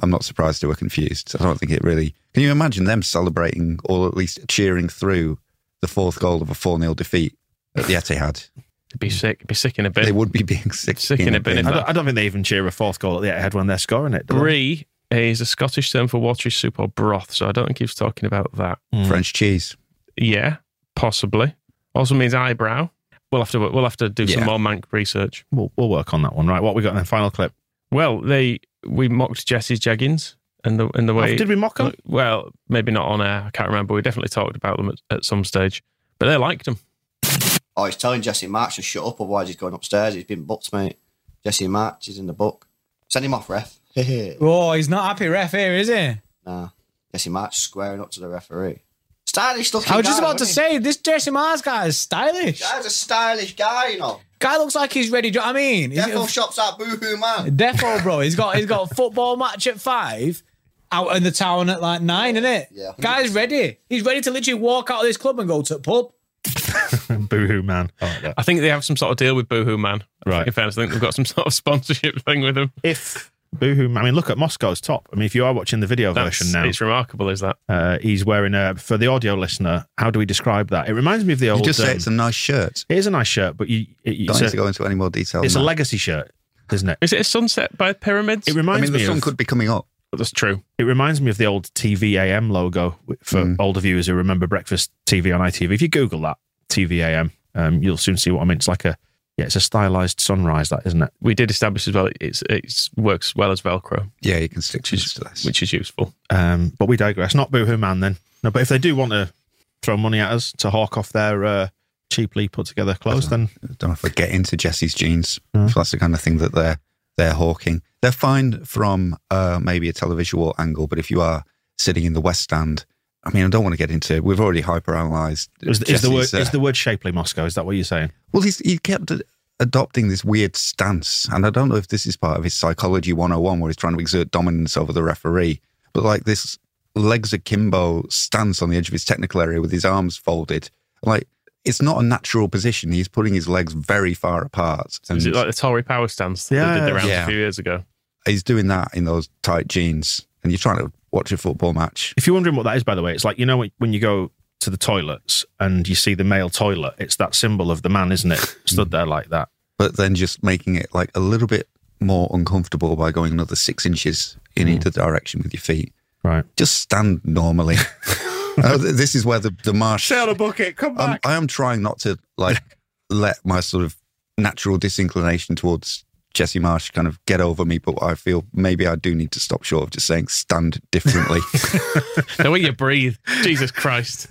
I'm not surprised they were confused. I don't think it really. Can you imagine them celebrating or at least cheering through the fourth goal of a 4 0 defeat at the Etihad? It'd be sick. It'd be sick in a bit. They would be being sick, Sick in a bin if I don't, I don't think they even cheer a fourth goal at the head when they're scoring it. do they? Brie is a Scottish term for watery soup or broth, so I don't think he was talking about that. Mm. French cheese. Yeah, possibly. Also means eyebrow. We'll have to we'll have to do Yeah. some more Manc research. We'll, we'll work on that one. Right, what we got in the Final clip. Well, they we mocked Jesse's jeggings and the in the oh, way Oh, did we mock 'em? Well, maybe not on air. I can't remember. We definitely talked about them at, at some stage, but they liked them. Oh, he's telling Jesse Marsch to shut up, otherwise he's going upstairs. He's been booked, mate. Jesse Marsch is in the book. Send him off, ref. Oh, he's not happy ref here, is he? nah. Jesse Marsch squaring up to the referee. Stylish looking I was just about to he? say, this Jesse Marsch guy is stylish. Guy's a stylish guy, you know. Guy looks like he's ready. Do you know what I mean? He's- Defo shops at Boohoo Man. Defo, bro. He's got he's got a football match at five, out in the town at like nine, isn't it? Yeah. Guy's ready. He's ready to literally walk out of this club and go to the pub. Boohoo man. I like. I think they have some sort of deal with Boohoo Man. Right. In fairness, I think they've got some sort of sponsorship thing with them. If Boohoo, I mean, look at Moscow's top. I mean, if you are watching the video That's, version now, It's remarkable, is that? uh, he's wearing a. For the audio listener, how do we describe that? It reminds me of the You old. just say um, it's a nice shirt. it is a nice shirt, but you, it, Don't need a, to go into any more detail. it's a that. legacy shirt, isn't it? Is it a sunset by pyramids? It reminds I reminds mean, the me sun of. could be coming up. That's true. It reminds me of the old TVAM logo for Mm. older viewers who remember breakfast TV on ITV. If you Google that TVAM, um, you'll soon see what I mean. It's like a yeah, it's a stylized sunrise, that isn't it? We did establish as well. It's it works well as Velcro, Yeah, you can stick which to this. which is useful. Um, but we digress. Not Boohoo Man then. No, but if they do want to throw money at us to hawk off their uh, cheaply put together clothes, then I don't know if I get into Jesse's jeans. Mm. If that's the kind of thing that they're they're hawking. They're fine from uh, maybe a televisual angle, but if you are sitting in the West Stand, I mean, I don't want to get into. We've already hyperanalyzed. is, is the word uh, is the word shapely Moscow? Is that what you're saying? Well, he's, he kept adopting this weird stance. And I don't know if this is part of his psychology 101, where he's trying to exert dominance over the referee. But like this legs akimbo stance on the edge of his technical area with his arms folded. Like, it's not a natural position. He's putting his legs very far apart. And Is it like the Tory Power stance that Yeah. they did the rounds Yeah. a few years ago? he's doing that in those tight jeans. And you're trying to watch a football match. If you're wondering what that is, by the way, it's like you know when- you go to the toilets and you see the male toilet, it's that symbol of the man, isn't it? Stood there like that. But then just making it like a little bit more uncomfortable by going another six inches in either direction with your feet. Right. Just stand normally. Uh, this is where the, the marsh. Sail a bucket, come back. I am trying not to like let my sort of natural disinclination towards Jesse Marsch kind of get over me, but I feel maybe I do need to stop short of just saying stand differently. The way you breathe, Jesus Christ!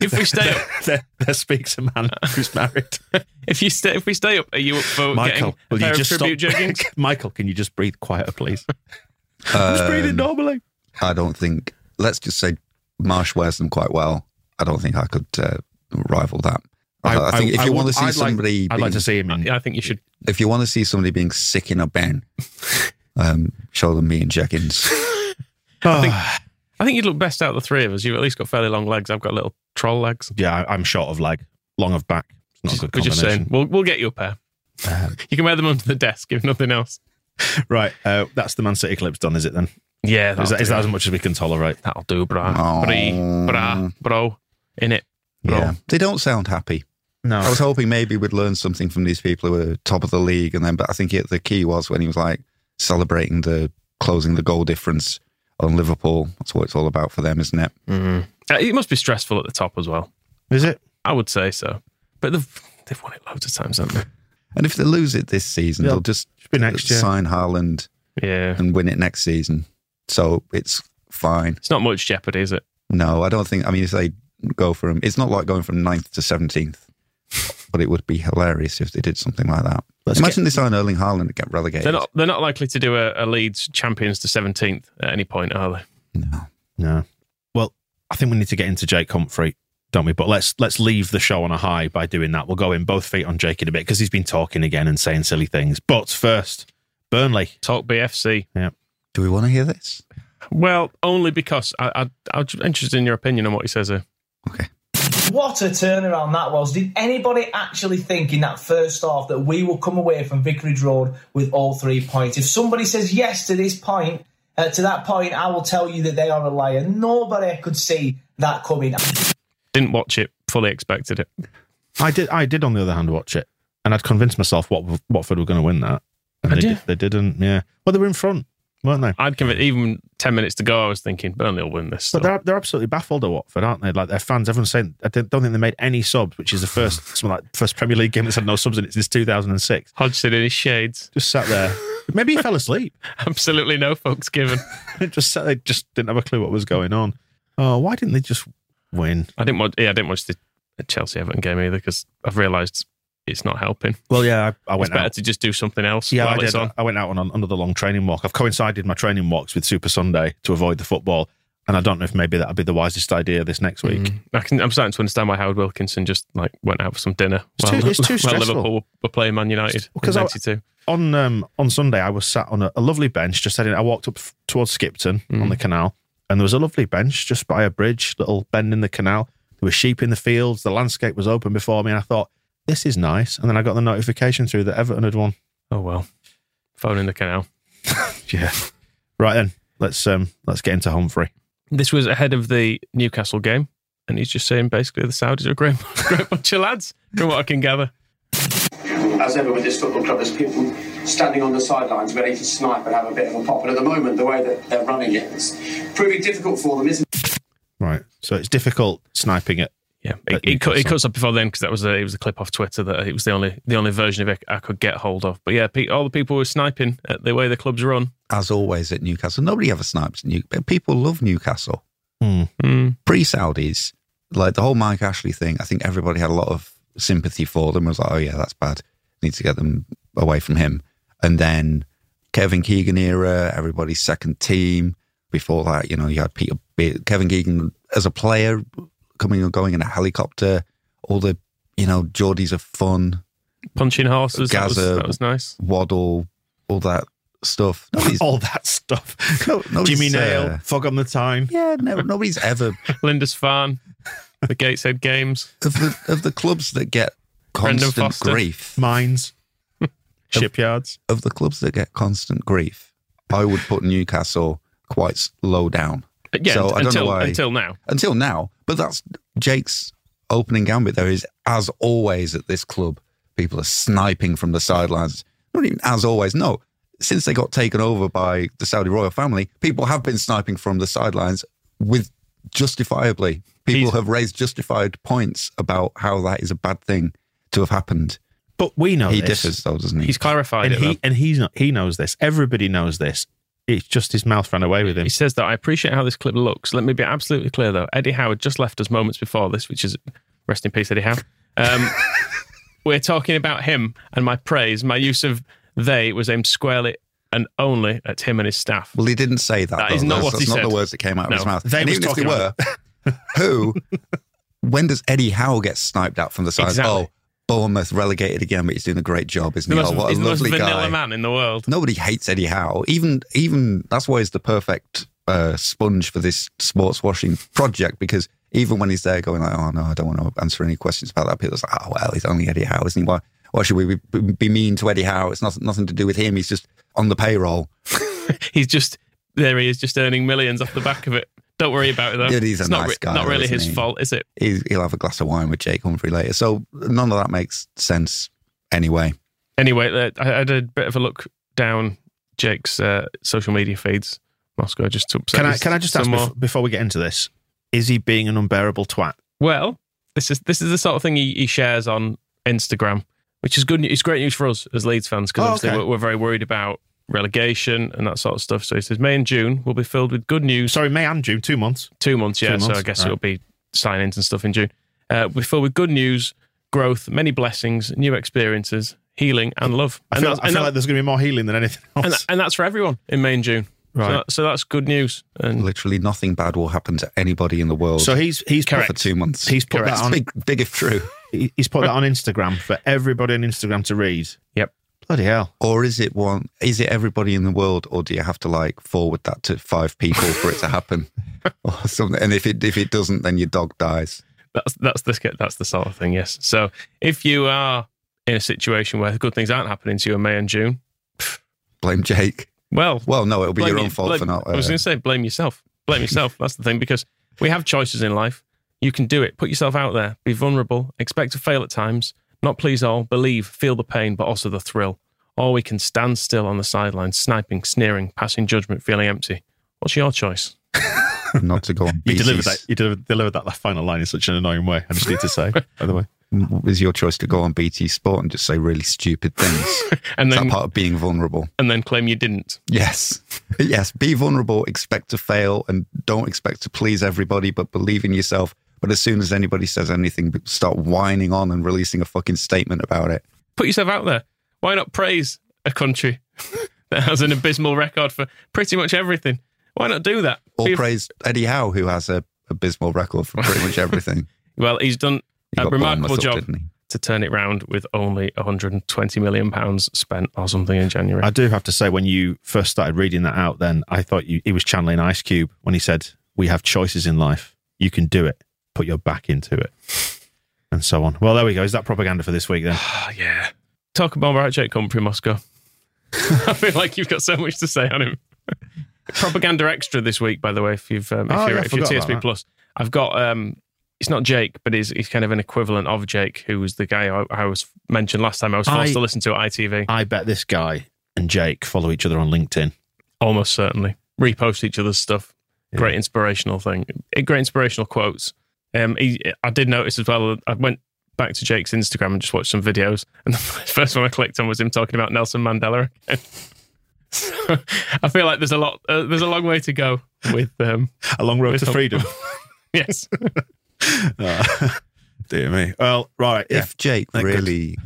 If we stay up, there, there speaks a man who's married. if you stay, if we stay up, are you up for Michael, getting will a you just of stop? tribute jeggings? Michael, can you just breathe quieter, please? just breathing Um, normally. I don't think. Let's just say Marsch wears them quite well. I don't think I could uh, rival that. I, I think if you want would- to see I'd like- somebody, I'd like to see him in. I think you should. if you want to see somebody being sick in a bin, um, show them me and Jenkins. I think I think you'd look best out of the three of us. You've at least got fairly long legs. I've got little troll legs. yeah, I- I'm short of leg, long of back. It's not a good We're just saying, combination. Um, we'll we'll get you a pair. you can wear them under the desk if nothing else. Right, uh, that's the Man City clips done, is it then? Yeah, Is that, is that as much as we can tolerate? That'll do, brah. Oh. Bree, brah, bro. In it. Bro. Yeah, they don't sound happy. No. I was hoping maybe we'd learn something from these people who are top of the league, and then, but I think it, the key was when he was like celebrating the closing the goal difference on Liverpool. That's what it's all about for them, isn't it? Uh, it must be stressful at the top as well. Is it? I would say so. But they've they've won it loads of times, haven't they? And if they lose it this season, Yeah. they'll just be next year. sign Haaland Yeah. and win it next season. So it's fine. It's not much jeopardy, is it? No, I don't think. I mean, if they go from. It's not like going from 9th to seventeenth, but it would be hilarious if they did something like that. Let's Imagine they sign Erling Haaland and get relegated. They're not. They're not likely to do a, a Leeds champions to seventeenth at any point, are they? No. No. Well, I think we need to get into Jake Humphrey, don't we? But let's let's leave the show on a high by doing that. We'll go in both feet on Jake in a bit because he's been talking again and saying silly things. But first, Burnley. Talk BFC. Yeah. Do we want to hear this? Well, only because I, I, I'm interested in your opinion on what he says here. What a turnaround that was. Did anybody actually think in that first half that we will come away from Vicarage Road with all three points? If somebody says yes to this point, uh, to that point, I will tell you that they are a liar. Nobody could see that coming. Didn't watch it. Fully expected it. I did. I did, on the other hand, watch it, and I'd convinced myself what Watford were going to win that. And Had they, did, they didn't. Yeah. Well, they were in front, weren't they? I'd give it even ten minutes to go. I was thinking Burnley will win this. But they're, they're absolutely baffled at Watford, aren't they? Like their fans, everyone's saying, I don't think they made any subs, which is the first like first Premier League game that's had no subs in it since 2006. Hodgson in his shades. Just sat there. Maybe he fell asleep. Absolutely no folks given. just sat there, just didn't have a clue what was going on. Oh, why didn't they just win? I didn't watch. Yeah, I didn't watch the Chelsea Everton game either because I've realised it's not helping. Well, yeah, I, I went it's better out. to just do something else. Yeah, I did. on. I went out on, on another long training walk. I've coincided my training walks with Super Sunday to avoid the football, and I don't know if maybe that'd be the wisest idea this next week. Mm. I can, I'm starting to understand why Howard Wilkinson just like went out for some dinner It's while, too- it's too stressful. Liverpool were playing Man United. Because on um, on Sunday, I was sat on a, a lovely bench just heading. I walked up towards Skipton on Mm. the canal, and there was a lovely bench just by a bridge, little bend in the canal. There were sheep in the fields. The landscape was open before me, and I thought this is nice. And then I got the notification through that Everton had won. Oh well, phone in the canal. Yeah. Right then, let's um let's get into Humphrey. This was ahead of the Newcastle game, and he's just saying basically the Saudis are a great, great bunch of lads, from what I can gather. As ever with this football club, there's people standing on the sidelines ready to snipe and have a bit of a pop. And at the moment, the way that they're running it, it's proving difficult for them, isn't it? Right. So it's difficult sniping it. Yeah, it, it, cut, it cuts up before then because that was a, it was a clip off Twitter that it was the only the only version of it I could get hold of. But yeah, pe- all the people were sniping at the way the club's run. As always at Newcastle, nobody ever snipes. New- people love Newcastle. Mm. Pre Saudis, like the whole Mike Ashley thing, I think everybody had a lot of sympathy for them. It was like, oh yeah, that's bad. Need to get them away from him. And then Kevin Keegan era, everybody's second team. Before that, you know, you had Peter Be- Kevin Keegan as a player coming and going in a helicopter. All the, you know, Geordies are fun. Punching horses, that was- Gazza, that was nice. Waddle, all that stuff. Nobody's, all that stuff. No, nobody's, Jimmy Nail, uh, Fog on the Tyne. Yeah, no, nobody's ever Lindisfarne, the Gateshead Games. of the of the clubs that get constant grief. Mines, shipyards. Of the clubs that get constant grief, I would put Newcastle quite low down. Yeah, so I don't until know why. until now. Until now, but that's Jake's opening gambit. There is, as always, at this club, people are sniping from the sidelines. Not even as always. No, since they got taken over by the Saudi royal family, people have been sniping from the sidelines with justifiably. People have raised justified points about how that is a bad thing to have happened. But we know he this. differs, though, doesn't he? He's clarified and it. he though. and he's not. He knows this. Everybody knows this. It's just his mouth ran away with him. He says that I appreciate how this clip looks. Let me be absolutely clear though. Eddie Howard just left us moments before this, which is rest in peace, Eddie Howe. Um, we're talking about him and my praise. My use of they was aimed squarely and only at him and his staff. Well, he didn't say that. That though. is not that's, what that's he not said. the words that came out of No. his mouth. They and was even if they were, who? When does Eddie Howe get sniped out from the side? Exactly. Oh, Bournemouth relegated again, but he's doing a great job, isn't he? most, oh, what a he's the most lovely guy. man in the world. Nobody hates Eddie Howe. Even even that's why he's the perfect uh, sponge for this sports washing project because even when he's there going like, oh no, I don't want to answer any questions about that, people are like, oh well, he's only Eddie Howe, isn't he? Why why should we be, be mean to Eddie Howe? It's not, nothing to do with him. He's just on the payroll. He's just there. He is just earning millions off the back of it. Don't worry about it though. Dude, he's a it's not, nice re- guy, not really his he? fault, is it? He's, he'll have a glass of wine with Jake Humphrey later. So none of that makes sense anyway. Anyway, uh, I had a bit of a look down Jake's uh, social media feeds. Moscow just to upset Can I can I just ask more. bef- before we get into this? Is he being an unbearable twat? Well, this is this is the sort of thing he, he shares on Instagram, which is good. It's great news for us as Leeds fans because Oh, obviously okay. we're, we're very worried about relegation and that sort of stuff. So he says May and June will be filled with good news. Sorry, May and June, two months. Two months, yeah. Two So I guess right. it'll be sign-ins and stuff in June. Uh, we're filled with good news, growth, many blessings, new experiences, healing, and love. I And feel, that's- I and feel that- like there's going to be more healing than anything else. and, and that's for everyone in May and June. So, Right. that- so that's good news. And Literally nothing bad will happen to anybody in the world. So he's he's correct for two months. he's put Correct. that on Big, big if true. he's put that on Instagram for everybody on Instagram to read. Yep. Bloody hell. Or is it one? Is it everybody in the world, or do you have to like forward that to five people for it to happen, or something? And if it if it doesn't, then your dog dies. that's that's the that's the sort of thing. Yes. So if you are in a situation where good things aren't happening to you in May and June, Blame Jake. well, Well, no, it'll be your you- own fault blame- for not. I was uh, going to say blame yourself. Blame yourself. That's the thing because we have choices in life. You can do it. Put yourself out there. Be vulnerable. Expect to fail at times. Not please all. Believe. Feel the pain, but also the thrill. Or we can stand still on the sidelines, sniping, sneering, passing judgment, feeling empty. What's your choice? not to go on. You delivered that. You delivered, delivered that final line in such an annoying way. I just need to say, by the way. Was your choice to go on BT Sport and just say really stupid things? And Is then that part of being vulnerable? and then claim you didn't. Yes. yes. Be vulnerable, expect to fail, and don't expect to please everybody, but believe in yourself. But as soon as anybody says anything, start whining on and releasing a fucking statement about it. Put yourself out there. Why not praise a country that has an abysmal record for pretty much everything? Why not do that? Or Be- praise Eddie Howe, who has a abysmal record for pretty much everything. Well, he's done He a remarkable Bournemouth up, job to turn it round with only 120 million pounds spent or something in January. I do have to say, when you first started reading that out, then I thought you, he was channeling Ice Cube when he said, "We have choices in life. You can do it. Put your back into it." And so on. Well, there we go. Is that propaganda for this week then? Oh, yeah. Talk about Jake Humphrey, Moscow. I feel like you've got so much to say on him. Propaganda extra this week, by the way. If you've um, if Oh, you're, yeah, if you're TSB. Plus, I've got um, it's not Jake, but he's he's kind of an equivalent of Jake, who was the guy I, I was mentioned last time. I was forced I- to listen to at ITV. I bet this guy and Jake follow each other on LinkedIn. Almost certainly repost each other's stuff. Great inspirational thing. Great inspirational quotes. Um, he, I did notice as well. I went back to Jake's Instagram and just watched some videos, and the first one I clicked on was him talking about Nelson Mandela. So, I feel like there's a lot. Uh, there's a long way to go with um, A long road to Hum- freedom. yes. Ah, dear me. Well, right. Yeah. If Jake That could- really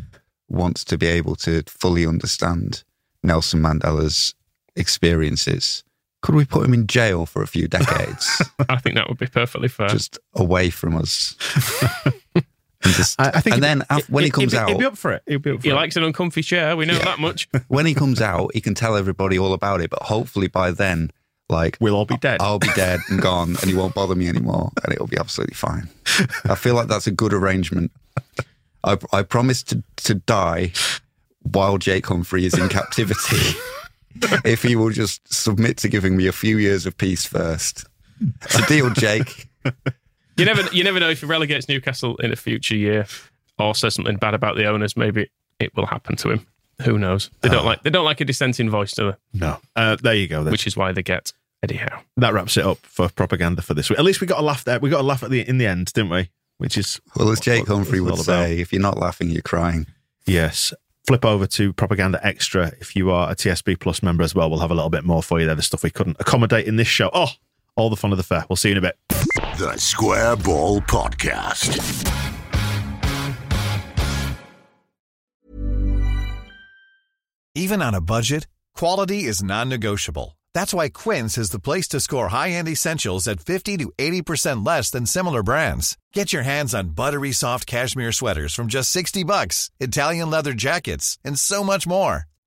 wants to be able to fully understand Nelson Mandela's experiences, could we put him in jail for a few decades, I think that would be perfectly fair. just away from us? And just, I, I think and he'd- then when he he'd- comes out, he'll be up for it. He'd be up for he it. likes an uncomfy chair. We know that much. when he comes out, he can tell everybody all about it. But hopefully by then, like We'll all be dead. I'll be dead and gone, and he won't bother me anymore, and it'll be absolutely fine. I feel like that's a good arrangement. I, I promise to to die while Jake Humphrey is in captivity. if he will just submit to giving me a few years of peace first, it's a deal, Jake. You never, you never know if he relegates Newcastle in a future year or says something bad about the owners. Maybe it will happen to him. Who knows? They don't like they don't like a dissenting voice, do they? No. Uh, there you go. Then. Which is why they get Eddie Howe. that wraps it up for propaganda for this week. At least we got a laugh there. We got a laugh at the in the end, didn't we? Which is Well, as Jake what- what Humphrey would all about. say, if you're not laughing, you're crying. Yes. Flip over to Propaganda Extra if you are a TSB Plus member as well. We'll have a little bit more for you there. The stuff we couldn't accommodate in this show. Oh, all the fun of the fair. We'll see you in a bit. The Square Ball Podcast. Even on a budget, quality is non-negotiable. That's why Quince is the place to score high-end essentials at 50 to 80% less than similar brands. Get your hands on buttery soft cashmere sweaters from just 60 bucks, Italian leather jackets, and so much more.